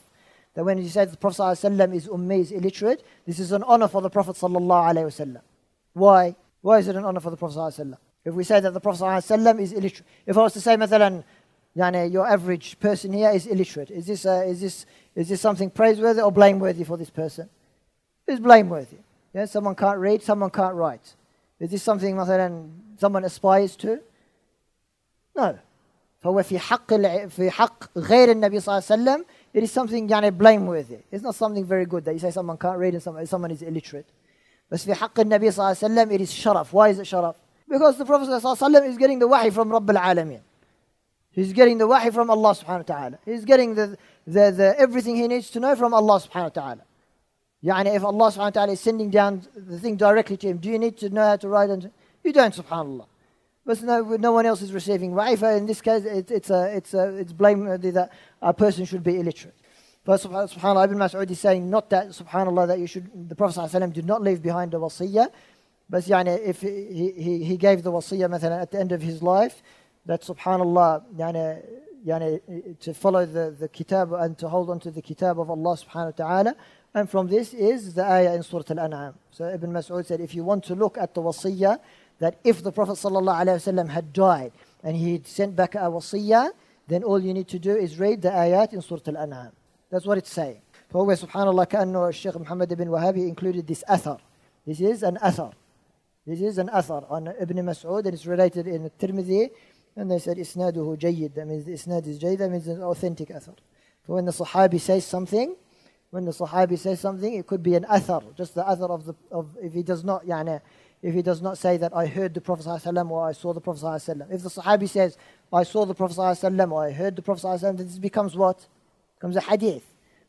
That when he says the Prophet sallallahu is ummi, is illiterate, this is an honor for the Prophet sallallahu alaihi wasallam. Why? Why is it an honor for the Prophet sallallahu If we say that the Prophet sallallahu is illiterate, if I was to say, مثلا, yani, your average person here is illiterate, is this, uh, is this, is this something praiseworthy or blameworthy for this person? It's blameworthy. Yeah, someone can't read, someone can't write. Is this something مثلا, someone aspires to? No. فهو في حق في حق غير النبي صلى الله عليه وسلم it is something يعني blameworthy. It's not something very good that you say someone can't read and someone, someone is illiterate. بس في حق النبي صلى الله عليه وسلم it is sharaf. Why is it sharaf? Because the Prophet صلى الله عليه وسلم is getting the wahi from رب العالمين. He's getting the wahi from Allah subhanahu wa ta'ala. He's getting the, the, the, everything he needs to know from Allah subhanahu wa ta'ala. يعني if Allah subhanahu wa ta'ala is sending down the thing directly to him, do you need to know how to write? And, you don't, subhanAllah. But no, no one else is receiving wa'ifa. In this case, it, it's, a, it's, a, it's blameworthy that a person should be illiterate. But subhanAllah, Ibn Mas'ud is saying not that, subhanAllah, that you should, the Prophet ﷺ did not leave behind a wasiyah. But yani, if he, he, he gave the wasiyah مثلا, at the end of his life, that subhanAllah, yani, yani, to follow the, the kitab and to hold on to the kitab of Allah subhanahu wa ta'ala. And from this is the ayah in Surah Al-An'am. So Ibn Mas'ud said, if you want to look at the wasiyah, that if the Prophet ﷺ had died and he sent back a wasiyah, then all you need to do is read the ayat in Surah Al-An'am. That's what it's saying. فهو سبحان الله كأنه الشيخ محمد بن وهاب included this athar. This is an athar. This is an athar on Ibn Mas'ud and it's related in Tirmidhi and they said isnaduhu jayyid. That means the isnad is jayyid. That means an authentic athar. So when the Sahabi says something, when the Sahabi says something, it could be an athar, just the athar of the of if he does not يعني if he does not say that I heard the Prophet ﷺ or I saw the Prophet ﷺ. If the Sahabi says, I saw the Prophet ﷺ or I heard the Prophet ﷺ, then this becomes what? It becomes a hadith.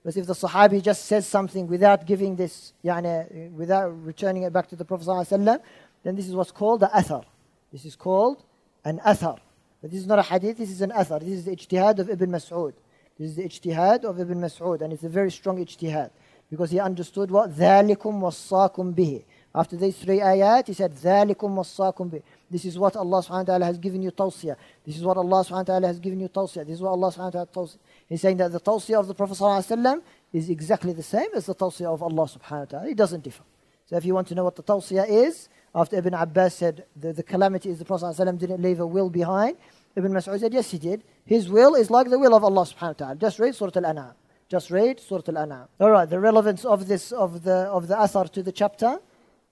But if the Sahabi just says something without giving this, يعني, without returning it back to the Prophet ﷺ, then this is what's called the athar. This is called an athar. But this is not a hadith, this is an athar. This is the ijtihad of Ibn Mas'ud. This is the ijtihad of Ibn Mas'ud, and it's a very strong ijtihad. Because he understood what ذَلِكُمْ وَصَّاكُمْ بِهِ after these three ayat, he said, ذَلِكُمْ وَصَّاكُمْ بِهِ This is what Allah subhanahu wa ta'ala has given you tawsiyah. This is what Allah subhanahu wa ta'ala has given you tawsiyah. This is what Allah subhanahu wa ta'ala tawsiyah. He's saying that the tawsiyah of the Prophet sallallahu is exactly the same as the tawsiyah of Allah subhanahu wa ta'ala. It doesn't differ. So if you want to know what the tawsiyah is, after Ibn Abbas said the, the calamity is the Prophet sallallahu didn't leave a will behind, Ibn Mas'ud said, yes, he did. His will is like the will of Allah subhanahu wa ta'ala. Just read Surah Al-An'am. Just read Surah Al-An'am. All right, the relevance of this, of the, of the athar to the chapter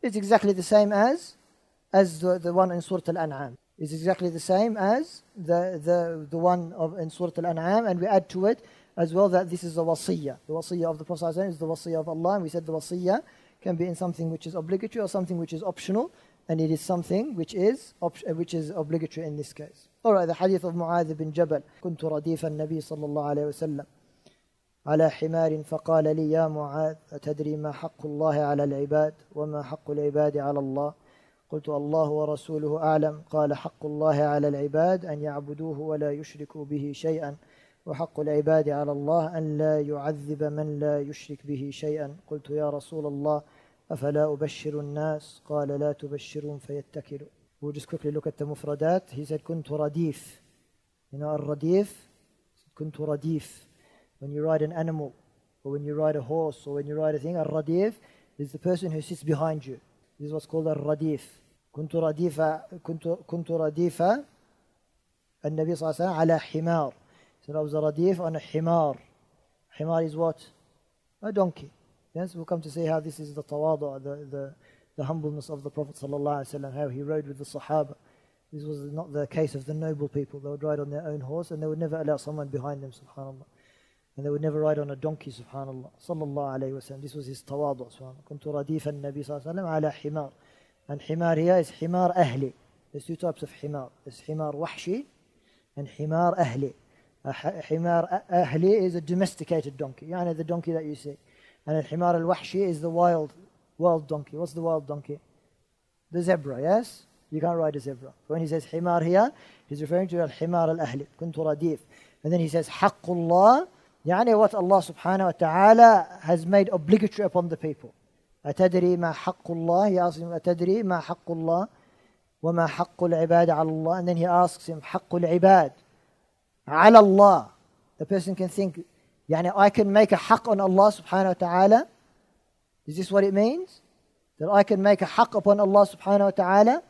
it's exactly the same as as the, the one in Surah Al-An'am. It's exactly the same as the, the, the one of, in Surah Al-An'am and we add to it as well that this is a wasiyah. The wasiyah of the Prophet is the wasiyah of Allah and we said the wasiyah can be in something which is obligatory or something which is optional and it is something which is op- which is obligatory in this case. All right, the hadith of Mu'adh bin Jabal. كنت رديف النبي صلى الله عليه وسلم على حمار فقال لي يا معاذ أتدري ما حق الله على العباد وما حق العباد على الله قلت الله ورسوله أعلم قال حق الله على العباد أن يعبدوه ولا يشركوا به شيئا وحق العباد على الله أن لا يعذب من لا يشرك به شيئا قلت يا رسول الله أفلا أبشر الناس قال لا تبشرهم فيتكلوا We'll just quickly look at the mufradat. He said كنت رديف. You know الرديف? كنت رديف. When you ride an animal or when you ride a horse or when you ride a thing, الرديف is the person who sits behind you. This is what's called الرديف. كنت رديف كنت كنت رديف النبي صلى الله عليه وسلم على حمار. So I was a radif on a himar. Himar is what? A donkey. Yes, we'll come to see how this is the tawadu, the, the, the humbleness of the Prophet ﷺ, how he rode with the Sahaba. This was not the case of the noble people. They would ride on their own horse and they would never allow someone behind them, subhanAllah. And they would never ride on a donkey, subhanAllah. Sallallahu alayhi wa sallam. This was his tawadu, subhanAllah. كنت رديف النبي صلى الله عليه وسلم على حمار. And himar here is himar ahli. There's two types of himar. There's himar wahshi and himar ahli. A himar ahli is a domesticated donkey. Yani the donkey that you see. And a himar al-wahshi is the wild, wild donkey. What's the wild donkey? The zebra, yes? You can't ride a zebra. When he says himar here, he's referring to al-himar al-ahli. كنت رديف. And then he says haqqullah, يعني what Allah subhanahu wa ta'ala has made obligatory upon the people. أتدري ما حق الله? He asks him, أتدري ما حق الله? وما حق العباد على الله? And then he asks him, حق العباد على الله. The person can think, يعني I can make a haqq on Allah subhanahu wa ta'ala. Is this what it means? That I can make a haqq upon Allah subhanahu wa ta'ala?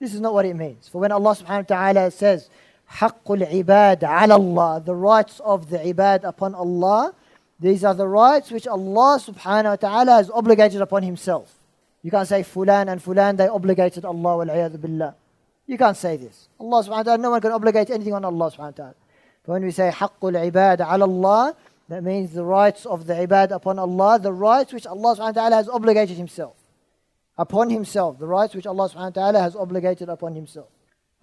This is not what it means. For when Allah subhanahu wa ta'ala says, حق العباد على الله, the rights of the ibad upon Allah, these are the rights which Allah subhanahu wa ta'ala has obligated upon himself. You can't say fulan and fulan, they obligated Allah wal billah. You can't say this. Allah subhanahu wa ta'ala, no one can obligate anything on Allah subhanahu wa ta'ala. But when we say حق العباد على الله, that means the rights of the ibad upon Allah, the rights which Allah subhanahu wa ta'ala has obligated himself. Upon himself, the rights which Allah subhanahu wa ta'ala has obligated upon himself.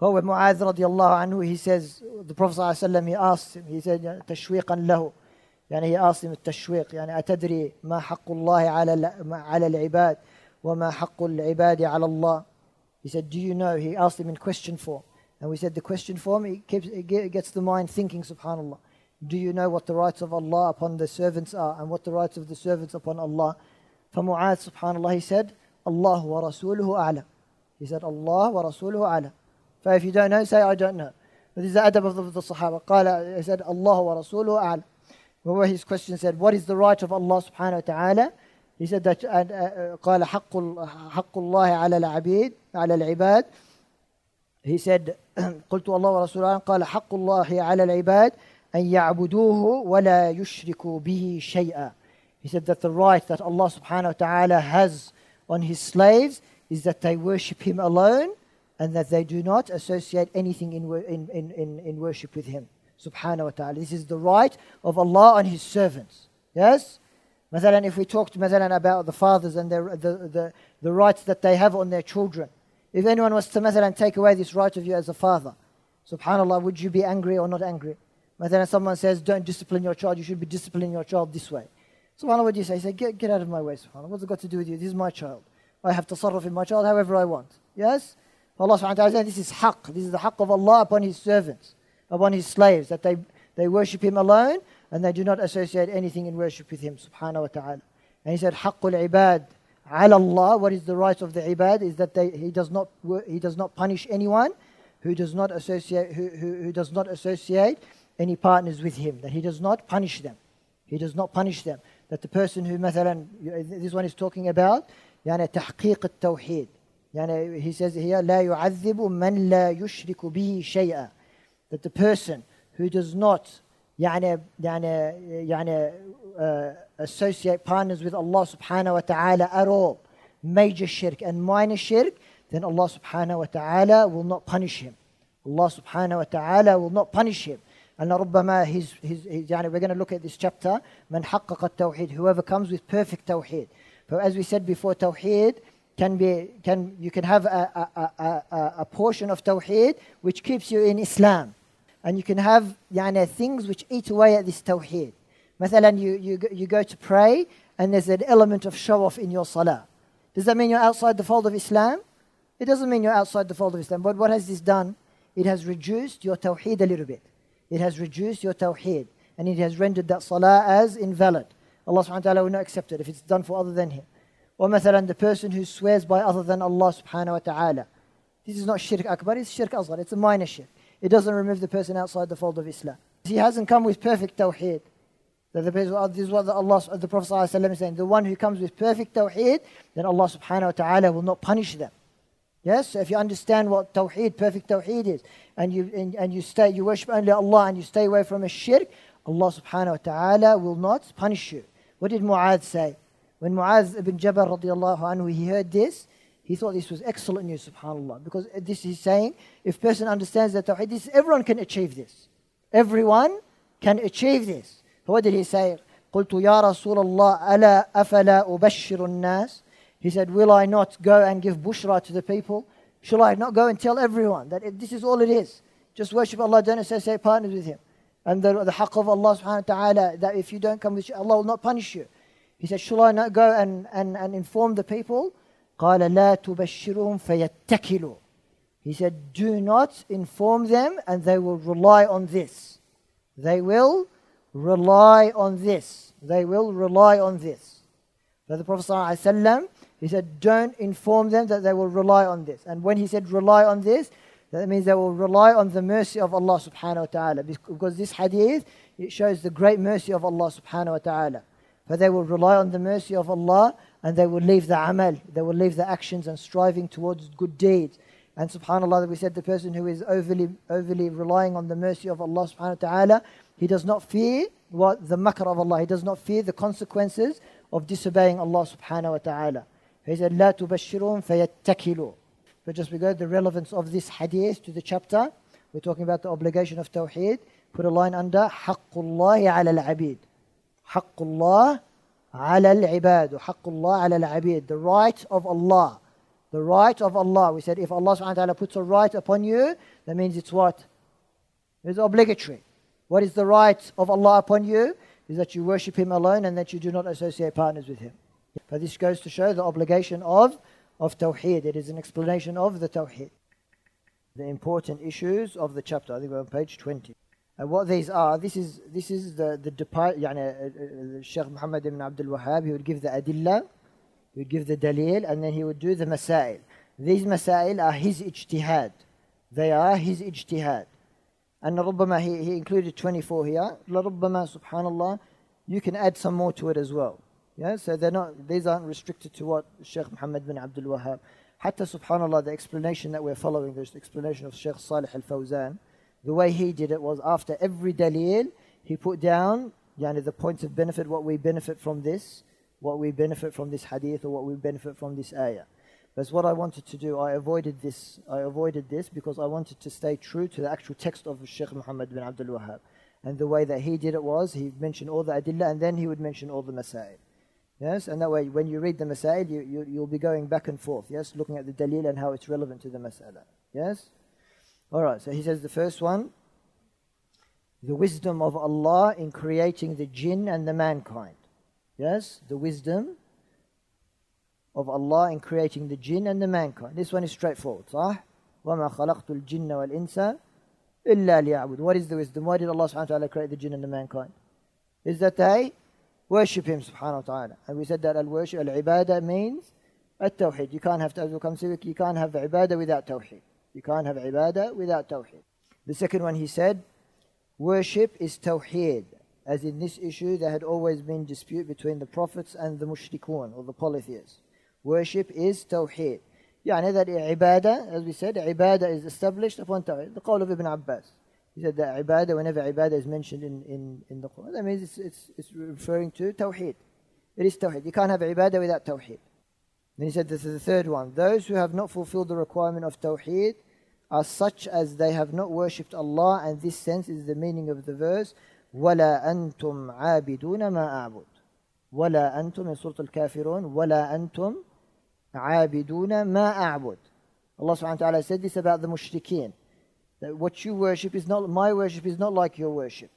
هو معاذ رضي الله عنه he says the Prophet صلى الله عليه وسلم he asked him he said تشويقا له يعني he asked him التشويق يعني أتدري ما حق الله على على العباد وما حق العباد على الله he said do you know he asked him in question form and we said the question form it, keeps, it gets the mind thinking subhanallah do you know what the rights of Allah upon the servants are and what the rights of the servants upon Allah فمعاذ subhanallah he said الله ورسوله أعلم he said Allah ورسوله أعلم فإف you don't know, say I don't know. But this is the adab of the, the Sahaba. قال, he said, Allah wa Rasuluhu a'lam. Remember his question said, what is the right of Allah subhanahu wa ta'ala? He said that, uh, قال حق, حق الله على العبيد على العباد. He said, قلت الله ورسوله قال حق الله على العباد أن يعبدوه ولا يشركوا به شيئا. He said that the right that Allah subhanahu wa ta'ala has on his slaves is that they worship him alone and that they do not associate anything in, in, in, in, worship with Him. Subhanahu wa ta'ala. This is the right of Allah and His servants. Yes? Mathalan, if we talk talked mathalan, about the fathers and their, the, the, the rights that they have on their children, if anyone was to mathalan, take away this right of you as a father, subhanAllah, would you be angry or not angry? Mathalan, someone says, don't discipline your child, you should be disciplining your child this way. SubhanAllah, what do you say? You say, get, get out of my way, subhanAllah. What's it got to do with you? This is my child. I have to sarraf in my child however I want. Yes? Allah subhanahu wa ta'ala says this is haqq. This is the haqq of Allah upon His servants, upon His slaves, that they, they worship Him alone and they do not associate anything in worship with Him, subhanahu wa ta'ala. And He said, haqqul ibad ala Allah. What is the right of the ibad? Is that they, He does not He does not punish anyone who does not associate who, who, who does not associate any partners with Him. That He does not punish them. He does not punish them. That the person who, مثلا, this one is talking about, يعني تحقيق التوحيد. يعني he says here لا يعذب من لا يشرك به شيئا that the person who does not يعني يعني يعني uh, associate partners with Allah subhanahu wa ta'ala at all major shirk and minor shirk then Allah subhanahu wa ta'ala will not punish him Allah subhanahu wa ta'ala will not punish him and ربما his, his, his يعني we're going to look at this chapter من حقق التوحيد whoever comes with perfect tawheed but as we said before tawheed can be, can, you can have a, a, a, a portion of Tawheed which keeps you in Islam. And you can have يعني, things which eat away at this Tawheed. مثلا you, you, you go to pray and there's an element of show off in your salah. Does that mean you're outside the fold of Islam? It doesn't mean you're outside the fold of Islam. But what has this done? It has reduced your tawheed a little bit. It has reduced your tawheed. And it has rendered that salah as invalid. Allah subhanahu wa ta'ala will not accept it if it's done for other than Him. Or مثلا the person who swears by other than Allah subhanahu wa ta'ala. This is not shirk akbar, it's shirk asghar. It's a minor shirk. It doesn't remove the person outside the fold of Islam. He hasn't come with perfect tawheed. That the this is what the, Allah, the Prophet ﷺ is saying. The one who comes with perfect tawheed, then Allah subhanahu wa ta'ala will not punish them. Yes, so if you understand what tawheed, perfect tawheed is, and you and, and you stay, you worship only Allah and you stay away from a shirk, Allah subhanahu wa ta'ala will not punish you. What did Mu'adh say? When Mu'adh ibn Jabal radiallahu anhu, he heard this, he thought this was excellent news, subhanAllah. Because this is saying, if person understands that tawheed, this, everyone can achieve this. Everyone can achieve this. What did he say? قلت يا رسول الله ألا أفلا أبشر الناس He said, Will I not go and give bushra to the people? Shall I not go and tell everyone that it, this is all it is? Just worship Allah, don't associate partners with Him. And the, the haqq of Allah subhanahu wa ta'ala, that if you don't come with Allah will not punish you. He said, Shall I not go and, and, and inform the people? قال لا تبشرهم فيتكلوا He said, Do not inform them and they will rely on this. They will rely on this. They will rely on this. So the Prophet ﷺ, he said, don't inform them that they will rely on this. And when he said rely on this, that means they will rely on the mercy of Allah subhanahu wa ta'ala. Because this hadith, it shows the great mercy of Allah subhanahu wa ta'ala. For they will rely on the mercy of Allah and they will leave the amal, they will leave the actions and striving towards good deeds. And subhanAllah, we said the person who is overly, overly relying on the mercy of Allah subhanahu wa ta'ala, he does not fear what the makr of Allah. He does not fear the consequences of disobeying Allah subhanahu wa ta'ala. He said, لا تبشرون فيتكلوا. But just because the relevance of this hadith to the chapter, we're talking about the obligation of tawheed. Put a line under حق الله على العبيد. Haqqullah alal ibadu. الله على العبيد The right of Allah. The right of Allah. We said if Allah subhanahu wa ta'ala puts a right upon you, that means it's what? It's obligatory. What is the right of Allah upon you? Is that you worship Him alone and that you do not associate partners with Him. But this goes to show the obligation of, of Tawheed. It is an explanation of the Tawheed. The important issues of the chapter. I think we're on page 20. And what these are, this is this is the the depart. يعني, uh, Sheikh Muhammad ibn Abdul Wahhab. He would give the adillah, he would give the dalil, and then he would do the masail. These masail are his ijtihad. They are his ijtihad. And ربما he, he included 24 here. لربما subhanallah, you can add some more to it as well. Yeah, so they're not, these aren't restricted to what Sheikh Muhammad bin Abdul Wahhab. Hatta subhanallah, the explanation that we're following, there's the explanation of Sheikh Salih al Fawzan. the way he did it was after every dalil, he put down yani, the points of benefit, what we benefit from this, what we benefit from this hadith, or what we benefit from this ayah. That's what I wanted to do. I avoided this. I avoided this because I wanted to stay true to the actual text of Sheikh Muhammad bin Abdul Wahhab. And the way that he did it was he mentioned all the adillah and then he would mention all the masail. Yes, and that way when you read the masail, you, you, you'll be going back and forth. Yes, looking at the dalil and how it's relevant to the masala. Yes? Alright, so he says the first one the wisdom of Allah in creating the jinn and the mankind. Yes, the wisdom of Allah in creating the jinn and the mankind. This one is straightforward. صح? وَمَا خَلَقْتُ الْجِنَّ وَالْإِنسَ إِلَّا لِيَعْبُدُ What is the wisdom? Why did Allah subhanahu wa ta'ala create the jinn and the mankind? Is that they worship Him subhanahu wa ta'ala. And we said that al-worship, al-ibadah means at-tawheed. You can't have, to you can't have ibadah without tawheed. You can't have ibadah without tawheed. The second one he said, worship is tawheed. As in this issue, there had always been dispute between the prophets and the mushrikun, or the polytheists. Worship is tawheed. يعني that ibadah, as we said, ibadah is established upon tawheed. The call of Ibn Abbas. He said that ibadah, whenever ibadah is mentioned in, in, in the Quran, that means it's, it's, it's referring to tawheed. It is tawheed. You can't have ibadah without tawheed. Then he said this is the third one. Those who have not fulfilled the requirement of tawheed are such as they have not worshipped Allah, and this sense is the meaning of the verse, وَلَا أَنْتُمْ عَابِدُونَ مَا أَعْبُدُ وَلَا أَنْتُمْ in Surah Al-Kafirun وَلَا أَنْتُمْ عابدون ما أعبد Allah subhanahu wa ta'ala said this about the mushrikeen. That what you worship is not, my worship is not like your worship.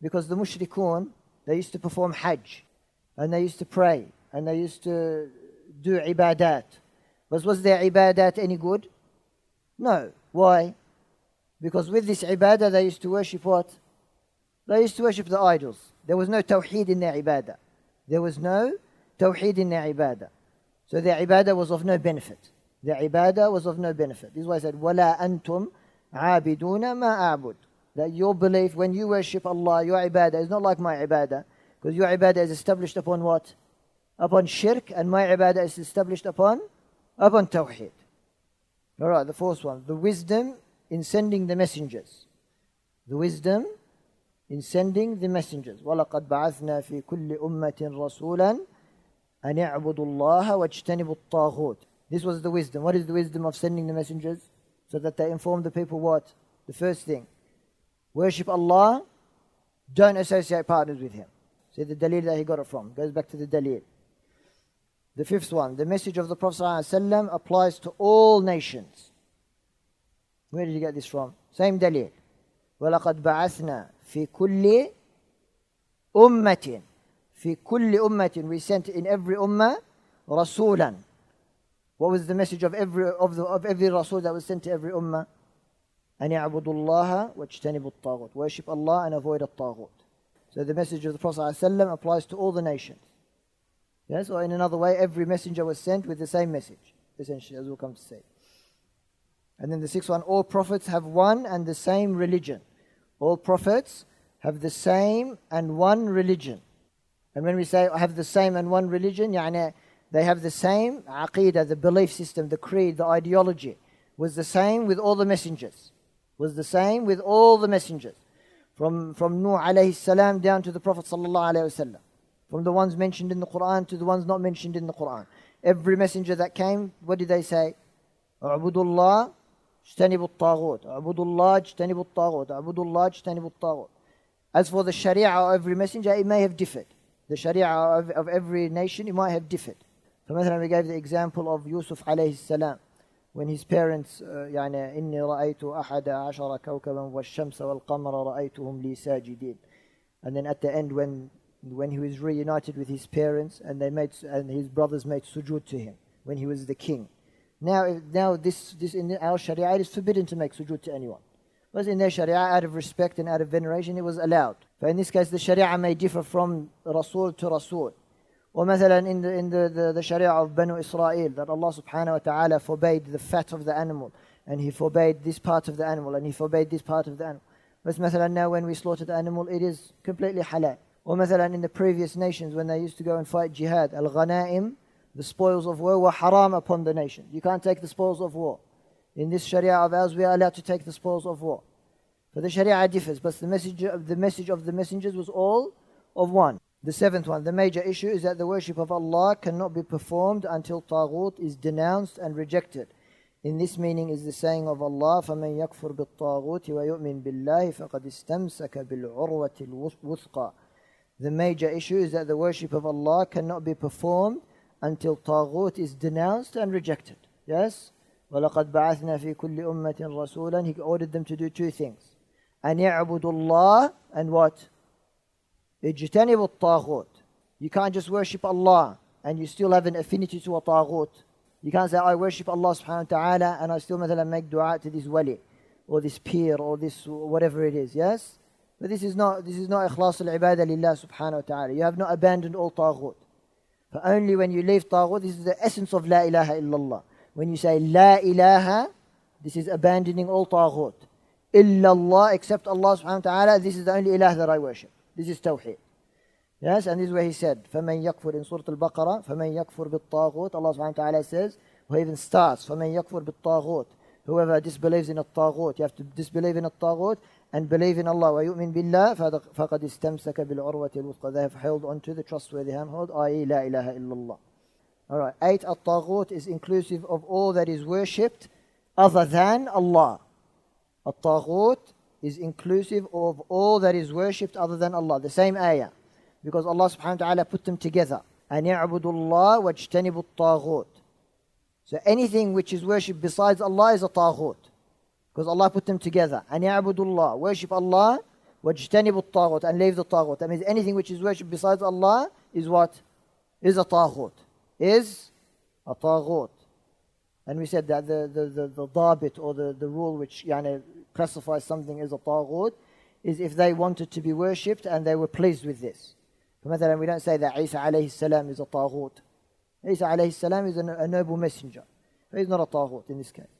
Because the mushrikun, they used to perform hajj. And they used to pray. And they used to do ibadat. But was their ibadat any good? No. Why? Because with this ibadah they used to worship what? They used to worship the idols. There was no tawheed in their ibadah. There was no tawheed in their ibadah. So their ibadah was of no benefit. Their ibadah was of no benefit. This is why I said, وَلَا أَنْتُمْ عَابِدُونَ مَا أَعْبُدُ That your belief, when you worship Allah, your ibadah is not like my ibadah. Because your ibadah is established upon what? Upon shirk, and my ibadah is established upon? Upon tawheed. Alright, the fourth one. The wisdom in sending the messengers. The wisdom in sending the messengers. وَلَقَدْ بَعَثْنَا فِي كُلِّ أُمَّةٍ رَسُولًا أَنْ يَعْبُدُوا اللَّهَ وَاجْتَنِبُوا الطَّاغُوتِ This was the wisdom. What is the wisdom of sending the messengers? So that they inform the people what? The first thing. Worship Allah, don't associate partners with Him. See the dalil that he got it from. Goes back to the dalil. The fifth one, the message of the Prophet ﷺ applies to all nations. Where did you get this from? Same dalil. وَلَقَدْ بَعَثْنَا فِي كُلِّ أُمَّةٍ في كل أمة we sent in every ummah رسولا what was the message of every of, the, of every rasul that was sent to every ummah أن يعبدوا الله واجتنبوا الطاغوت worship Allah and avoid الطاغوت so the message of the Prophet ﷺ applies to all the nations yes or in another way every messenger was sent with the same message essentially as we'll come to say and then the sixth one all prophets have one and the same religion all prophets have the same and one religion and when we say have the same and one religion, يعني they have the same aqidah, the belief system, the creed, the ideology was the same with all the messengers. Was the same with all the messengers. From, from Nuh alayhi salam down to the Prophet sallallahu alayhi wasallam. From the ones mentioned in the Quran to the ones not mentioned in the Quran. Every messenger that came, what did they say? U'budullah, اجتنبوا الطاغوت اعبدوا الله اجتنبوا الطاغوت اعبدوا الله As for the Sharia of every messenger, it may have differed. The Sharia of, of every nation, it might have differed. For example, we gave the example of Yusuf alayhi salam, when his parents, يعني إني رأيت أحد عشر كوكبا والشمس والقمر رأيتهم لي ساجدين. And then at the end when when he was reunited with his parents and they made and his brothers made sujood to him when he was the king now now this this in our sharia it is forbidden to make sujood to anyone was in their sharia out of respect and out of veneration it was allowed but in this case the sharia may differ from rasul to rasul ومثلا in the in the, the, the sharia of Banu Israel that Allah subhanahu wa ta'ala forbade the fat of the animal and he forbade this part of the animal and he forbade this part of the animal but مثلا now when we slaughter the animal it is completely halal ومثلا in the previous nations when they used to go and fight jihad al-ghanaim the spoils of war were haram upon the nation you can't take the spoils of war in this Sharia of ours, we are allowed to take the spoils of war. But the Sharia differs, but the message of the message of the messengers was all of one. The seventh one, the major issue is that the worship of Allah cannot be performed until Taghut is denounced and rejected. In this meaning is the saying of Allah, فَمَنْ يَكْفُرْ بِالطَّاغُوتِ وَيُؤْمِنْ بِاللَّهِ فَقَدْ اسْتَمْسَكَ بِالْعُرْوَةِ الْوُثْقَى the major issue is that the worship of Allah cannot be performed until Taghut is denounced and rejected. Yes? وَلَقَدْ بَعَثْنَا فِي كُلِّ أُمَّةٍ رَسُولًا He ordered them to do two things. أَنْ يَعْبُدُ اللَّهِ And what? اجتنبوا الطاغوت. You can't just worship Allah and you still have an affinity to a taghut. You can't say, I worship Allah subhanahu wa ta'ala and I still مثلا, make dua to this wali or this pir or this whatever it is. Yes? But this is not this is not ikhlas al-ibadah lillah subhanahu wa ta'ala. You have not abandoned all taghut. But only when you leave taghut, this is the essence of la ilaha illallah. When you say La ilaha, this is abandoning all taghut. Illallah, except Allah subhanahu wa ta'ala, this is the only ilah that I worship. This is tawheed. Yes, and this is where he said, فَمَنْ يَكْفُرْ in Surah Al-Baqarah, فَمَنْ يَكْفُرْ بِالطَّاغُوتِ Allah subhanahu wa ta'ala says, who even starts, فَمَنْ يَكْفُرْ بِالطَّاغُوتِ Whoever disbelieves in a taghut, you have to disbelieve in a taghut and believe in Allah. وَيُؤْمِن بِاللَّهِ فَقَدْ اسْتَمْسَكَ بِالْعُرْوَةِ الْوُثْقَى They have held onto the trustworthy handhold, i.e. La ilaha illallah. All right. Eight, at-taghut is inclusive of all that is worshipped other than Allah. At-taghut is inclusive of all that is worshipped other than Allah. The same ayah. Because Allah subhanahu wa ta'ala put them together. أن يعبدوا الله واجتنبوا الطاغوت. So anything which is worshipped besides Allah is a taghut. Because Allah put them together. And ya'budullah, worship Allah, wajtanibu taghut, and leave the taghut. That means anything which is worshipped besides Allah is what? Is a taghut. Is a taghut. And we said that the, the, the, the dabit or the, the rule which yani, classifies something as a taghut is if they wanted to be worshipped and they were pleased with this. For we don't say that Isa alayhi salam is a taghut. Isa alayhi salam is a, a noble messenger. He's not a taghut in this case.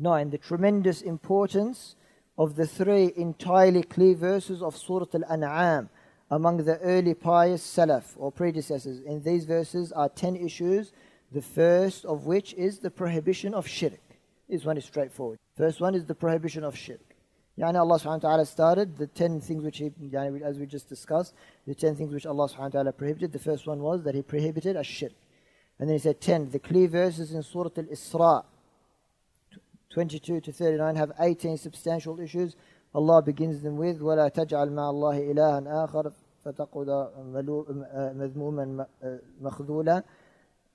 Nine, the tremendous importance of the three entirely clear verses of Surah Al-An'am among the early pious Salaf or predecessors. In these verses are ten issues, the first of which is the prohibition of shirk. This one is straightforward. First one is the prohibition of shirk. Yani Allah subhanahu wa ta'ala started the ten things which he, yani as we just discussed, the ten things which Allah subhanahu wa ta'ala prohibited. The first one was that he prohibited a shirk. And then he said ten. The clear verses in Surah Al-Isra, 22 to 39 have 18 substantial issues. Allah begins them with وَلَا تَجْعَلْ مَعَ اللَّهِ إِلَهًا آخَرَ فَتَقُدَ مَذْمُومًا مَخْذُولًا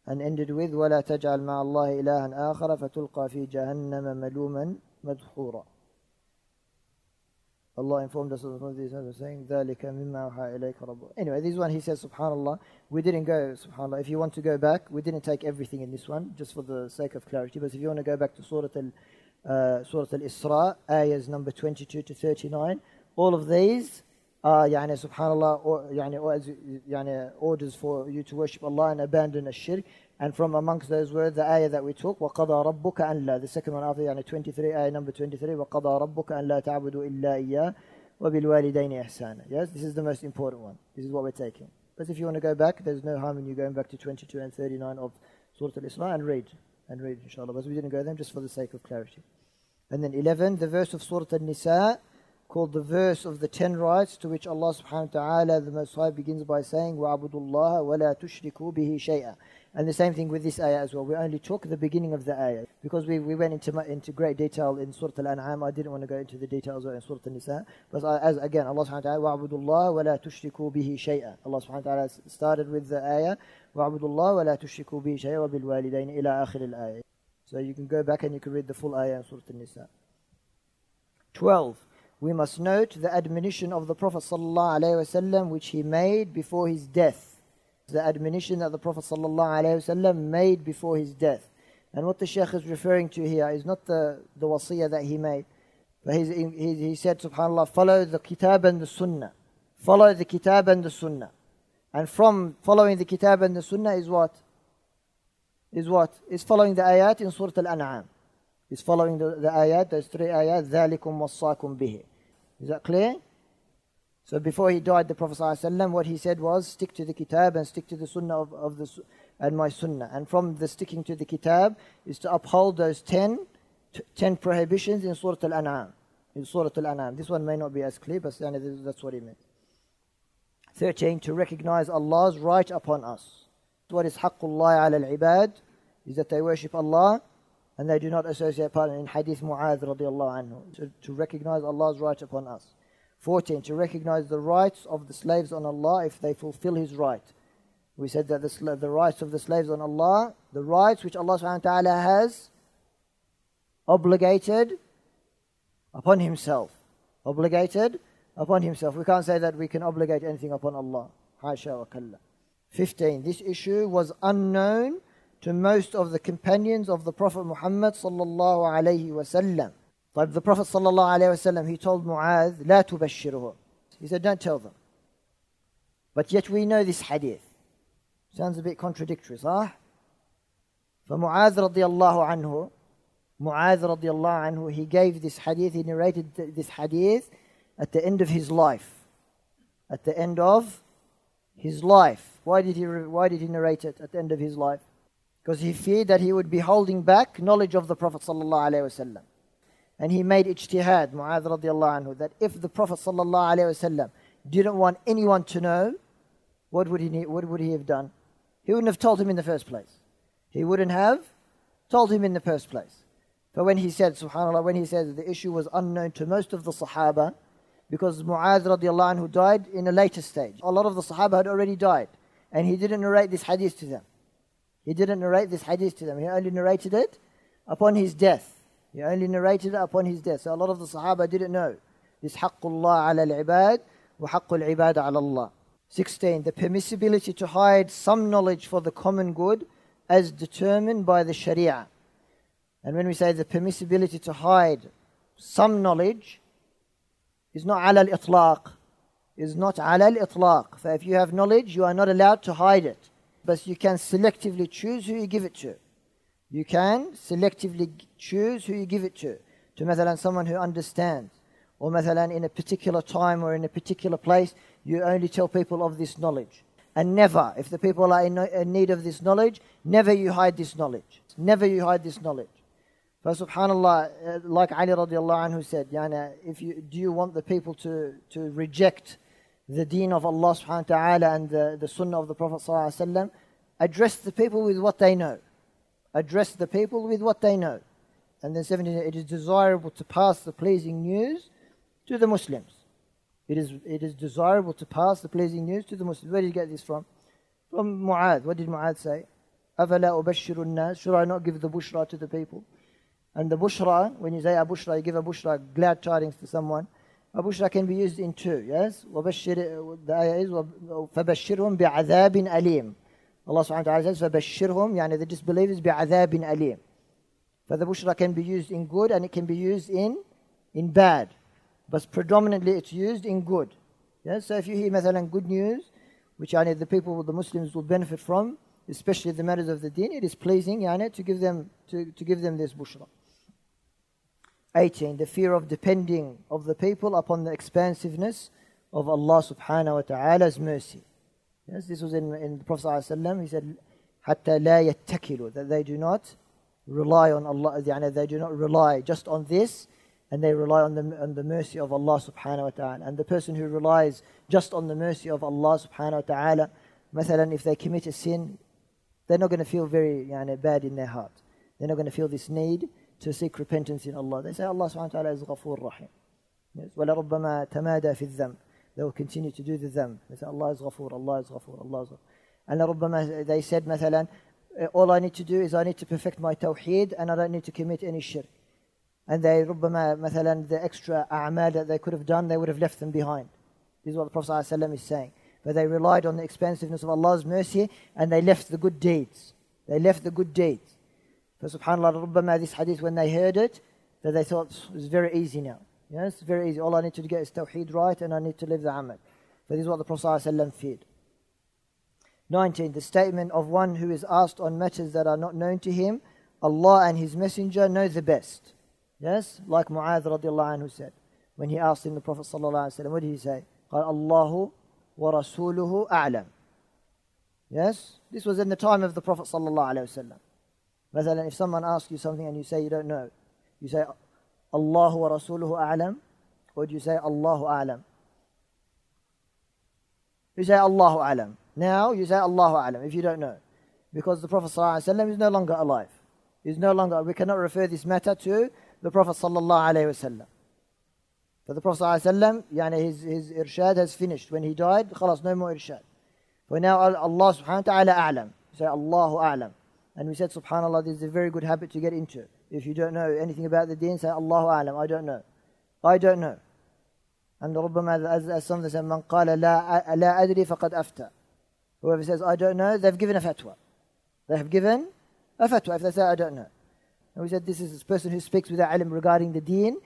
and ended with وَلَا تَجْعَلْ مَعَ اللَّهِ إِلَهًا آخَرَ فَتُلْقَى فِي جَهَنَّمَ مَلُومًا مَدْحُورًا Allah informed us of these saying ذَلِكَ مِمَّا أَوْحَى إِلَيْكَ رَبُّ Anyway, this one he says subhanallah. We didn't go, subhanallah. If you want to go back, we didn't take everything in this one, just for the sake of clarity. But if you want to go back to Surah Al, uh, Surah Al-Isra, ayahs number 22 to 39, all of these are, يعني, subhanallah, or, يعني, or as, يعني, orders for you to worship Allah and abandon a shirk. And from amongst those were the ayah that we took, وَقَضَى رَبُّكَ أَنْ لَا The second one after, يعني 23, ayah number 23, وَقَضَى رَبُّكَ أَنْ لَا تَعْبُدُوا إِلَّا إِيَّاهُ وَبِالْوَالِدَيْنِ إِحْسَانًا Yes, this is the most important one. This is what we're taking. But if you want to go back, there's no harm in you going back to 22 and 39 of Surah Al-Isra and read. And read, inshallah. But we didn't go there just for the sake of clarity. And then 11, the verse of Surah Al-Nisa, called the verse of the ten rights, to which Allah subhanahu wa ta'ala, the Most High, begins by saying, وَعْبُدُوا اللَّهَ وَلَا تُشْرِكُوا بِهِ شَيْئًا and the same thing with this ayah as well. We only took the beginning of the ayah. Because we, we went into, into great detail in Surah Al-An'am, I didn't want to go into the details in Surah Al-Nisa. But as again, Allah subhanahu wa ta'ala, وَعْبُدُوا اللَّهَ وَلَا تُشْرِكُوا بِهِ شَيْئًا Allah subhanahu wa ta'ala started with the ayah, وَعْبُدُوا اللَّهَ وَلَا تُشْرِكُوا بِهِ شَيْئًا وَبِالْوَالِدَيْنِ إِلَى آخِرِ الْآيَةِ So you can go back and you can read the full ayah in Surah Al-Nisa. 12. We must note the admonition of the Prophet ﷺ which he made before his death the admonition that the Prophet ﷺ made before his death. And what the Shaykh is referring to here is not the, the wasiyah that he made. But he, he, he said, subhanAllah, follow the kitab and the sunnah. Follow the kitab and the sunnah. And from following the kitab and the sunnah is what? Is what? Is following the ayat in Surah Al-An'am Is following the, the ayat, those three ayat, ذَلِكُمْ وَصَّاكُمْ بِهِ. Is that clear? So before he died, the Prophet ﷺ, what he said was, stick to the kitab and stick to the sunnah of, of the, and my sunnah. And from the sticking to the kitab is to uphold those 10, 10 prohibitions in Surah Al-An'am. In Surah Al-An'am. This one may not be as clear, but that's what he meant. 13. To recognize Allah's right upon us. What is haqqullah ala al-ibad? Is that they worship Allah and they do not associate partner in Hadith Mu'adh radiallahu anhu. To, to recognize Allah's right upon us. 14. To recognize the rights of the slaves on Allah if they fulfill His right. We said that the, the rights of the slaves on Allah, the rights which Allah subhanahu wa ta'ala has obligated upon Himself. Obligated upon Himself. We can't say that we can obligate anything upon Allah. Wa kalla. 15. This issue was unknown to most of the companions of the Prophet Muhammad sallallahu alayhi wasallam. طيب the Prophet صلى الله عليه وسلم he told Mu'adh لا تبشره he said don't tell them but yet we know this hadith sounds a bit contradictory صح فمعاذ رضي الله عنه Mu'adh رضي الله عنه he gave this hadith he narrated this hadith at the end of his life at the end of his life why did he why did he narrate it at the end of his life Because he feared that he would be holding back knowledge of the prophet wasallam and he made ijtihad, Mu'adh radiallahu anhu, that if the Prophet wasallam didn't want anyone to know, what would, he, what would he have done? He wouldn't have told him in the first place. He wouldn't have told him in the first place. But when he said, subhanAllah, when he said the issue was unknown to most of the Sahaba, because Mu'adh radiallahu anhu died in a later stage. A lot of the Sahaba had already died, and he didn't narrate this hadith to them. He didn't narrate this hadith to them. He only narrated it upon his death. He only narrated it upon his death. So a lot of the Sahaba didn't know. This haqqullah ala al-ibad wa haqqul ibad ala Allah. 16. The permissibility to hide some knowledge for the common good as determined by the Sharia. And when we say the permissibility to hide some knowledge, is not ala al-itlaq. Is not ala al-itlaq. So if you have knowledge, you are not allowed to hide it But you can selectively choose who you give it to. You can selectively choose who you give it to. To مثلا someone who understands. Or مثلا in a particular time or in a particular place, you only tell people of this knowledge. And never, if the people are in need of this knowledge, never you hide this knowledge. Never you hide this knowledge. But subhanAllah, uh, like Ali radiallahu anhu said, yani, if you, do you want the people to, to reject the deen of Allah subhanahu wa ta'ala and the, the sunnah of the Prophet sallallahu alaihi wasallam? Address the people with what they know. Address the people with what they know. And then 17, it is desirable to pass the pleasing news to the Muslims. It is, it is desirable to pass the pleasing news to the Muslims. Where did you get this from? From Mu'adh. What did Mu'adh say? أَفَلَا أُبَشِّرُ النَّاسِ Should I not give the bushra to the people? And the bushra, when you say a bushra, you give a bushra, glad tidings to someone. A bushra can be used in two, yes? وَبَشِّرِ, the ayah is, فَبَشِّرْهُمْ بِعَذَابٍ أَلِيمٍ Allah subhanahu wa ta'ala says, فَبَشِّرْهُمْ يعني the disbelievers بِعَذَابٍ أَلِيمٍ For the bushra can be used in good and it can be used in, in bad. But predominantly it's used in good. Yes? So if you hear مثلا good news, which yani, the people, the Muslims will benefit from, especially the matters of the deen, it is pleasing yani, to, give them, to, to give them this bushra. 18. The fear of depending of the people upon the expansiveness of Allah subhanahu wa ta'ala's mercy. Yes, this was in, in the Prophet ﷺ. He said, حتى لا يتكلوا that they do not rely on Allah, يعني they do not rely just on this, and they rely on the, on the mercy of Allah subhanahu wa ta'ala. And the person who relies just on the mercy of Allah subhanahu wa ta'ala, مثلا if they commit a sin, they're not going to feel very يعني, bad in their heart. They're not going to feel this need to seek repentance in Allah. They say Allah subhanahu wa ta'ala is غفور رحيم. Yes. وَلَرُبَّمَا تَمَادَى فِي الذَّنْبِ They will continue to do the dhanb. They say Allah is غفور, Allah is غفور, Allah is غفور. And لربما they said مثلا all I need to do is I need to perfect my tawheed and I don't need to commit any shirk. And they ربما مثلا the extra a'mal that they could have done, they would have left them behind. This is what the Prophet ﷺ is saying. But they relied on the expansiveness of Allah's mercy and they left the good deeds. They left the good deeds. For subhanAllah, ربما this hadith, when they heard it, that they thought it was very easy now. Yes, very easy. All I need to get is tawheed right and I need to live the amal. But this is what the Prophet ﷺ feared. 19. The statement of one who is asked on matters that are not known to him, Allah and His Messenger know the best. Yes, like Mu'adh radiallahu anhu said. When he asked him, the Prophet ﷺ, what did he say? قال الله ورسوله أعلم. Yes, this was in the time of the Prophet ﷺ. مثلا if someone asks you something and you say you don't know, you say Allah wa Rasuluhu a'lam, or do you say Allahu a'lam? You say Allahu a'lam. Now you say Allahu a'lam if you don't know. Because the Prophet ﷺ is no longer alive. He's no longer, we cannot refer this matter to the Prophet sallallahu alayhi wasallam. For the Prophet ﷺ, yani his, his irshad has finished. When he died, خلاص, no more irshad. For now Allah subhanahu wa ta'ala a'lam. say Allahu a'lam. And we said, subhanAllah, this is a very good habit to get into. If you don't know anything about the deen, say, Allahu alam, I don't know. I don't know. And ربما, as, as some say, man qala la, la adri faqad afta. Whoever says, I don't know, they've given a fatwa. They have given a fatwa if they say, I don't know. And we said, this is this person who speaks without ilm regarding the deen.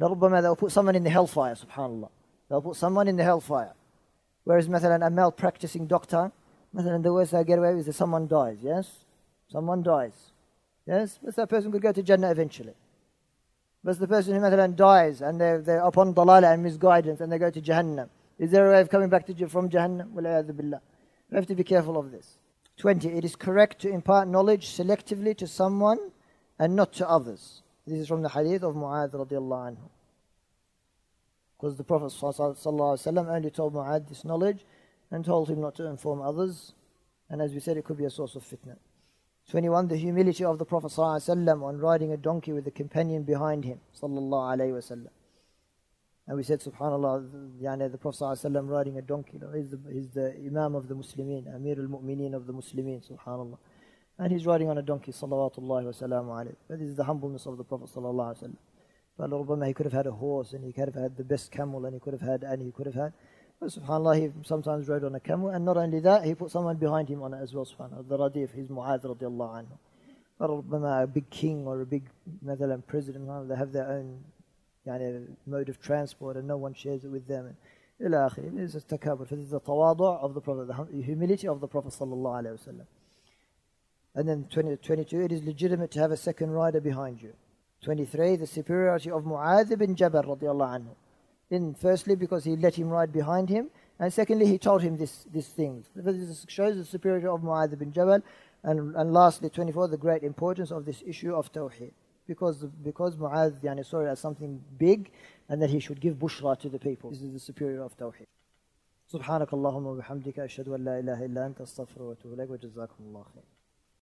ربما, they'll put someone in the hellfire, subhanAllah. They'll put someone in the hellfire. Whereas, مثلا, a malpracticing doctor, مثلا, the worst they get away with is that someone dies, yes? Someone dies. Yes? But that person could go to Jannah eventually. But the person who مثلا dies and they're, they're upon dalala and misguidance and they go to Jahannam. Is there a way of coming back to, from Jahannam? billah. We have to be careful of this. 20. It is correct to impart knowledge selectively to someone and not to others. This is from the hadith of Mu'adh radiallahu anhu. Because the Prophet ﷺ only told Mu'adh this knowledge and told him not to inform others. And as we said, it could be a source of fitna. 21. The humility of the Prophet ﷺ on riding a donkey with a companion behind him. And we said, subhanAllah, the Prophet ﷺ riding a donkey. He's the, he's the Imam of the Muslimin, Amir al-Mu'mineen of the Muslimin, subhanAllah. And he's riding on a donkey, salawatullahi wa salamu alayhi. That is the humbleness of the Prophet sallallahu alayhi wa sallam. he could have had a horse and he could have had the best camel and he could have had and he could have had. But subhanAllah, he sometimes rode on a camel and not only that, he put someone behind him on it as well, subhanAllah. The Radif, his Mu'adh radiallahu anhu. ربما a big king or a big مثلا president they have their own يعني mode of transport and no one shares it with them إلى آخره it is a takabur this is the tawaduع of the Prophet the humility of the Prophet صلى الله عليه وسلم and then 20, 22 it is legitimate to have a second rider behind you 23 the superiority of Mu'adh bin Jabal رضي الله عنه in firstly because he let him ride behind him and secondly he told him this, this thing this shows the superiority of Mu'adh bin Jabal and, and lastly, 24, the great importance of this issue of Tawheed. Because, because Mu'adh yani, saw it as something big and that he should give bushra to the people. This is the superior of Tawheed. سبحانك اللهم وبحمدك أشهد أن لا إله إلا أنت أستغفر وأتوب إليك وجزاكم الله خير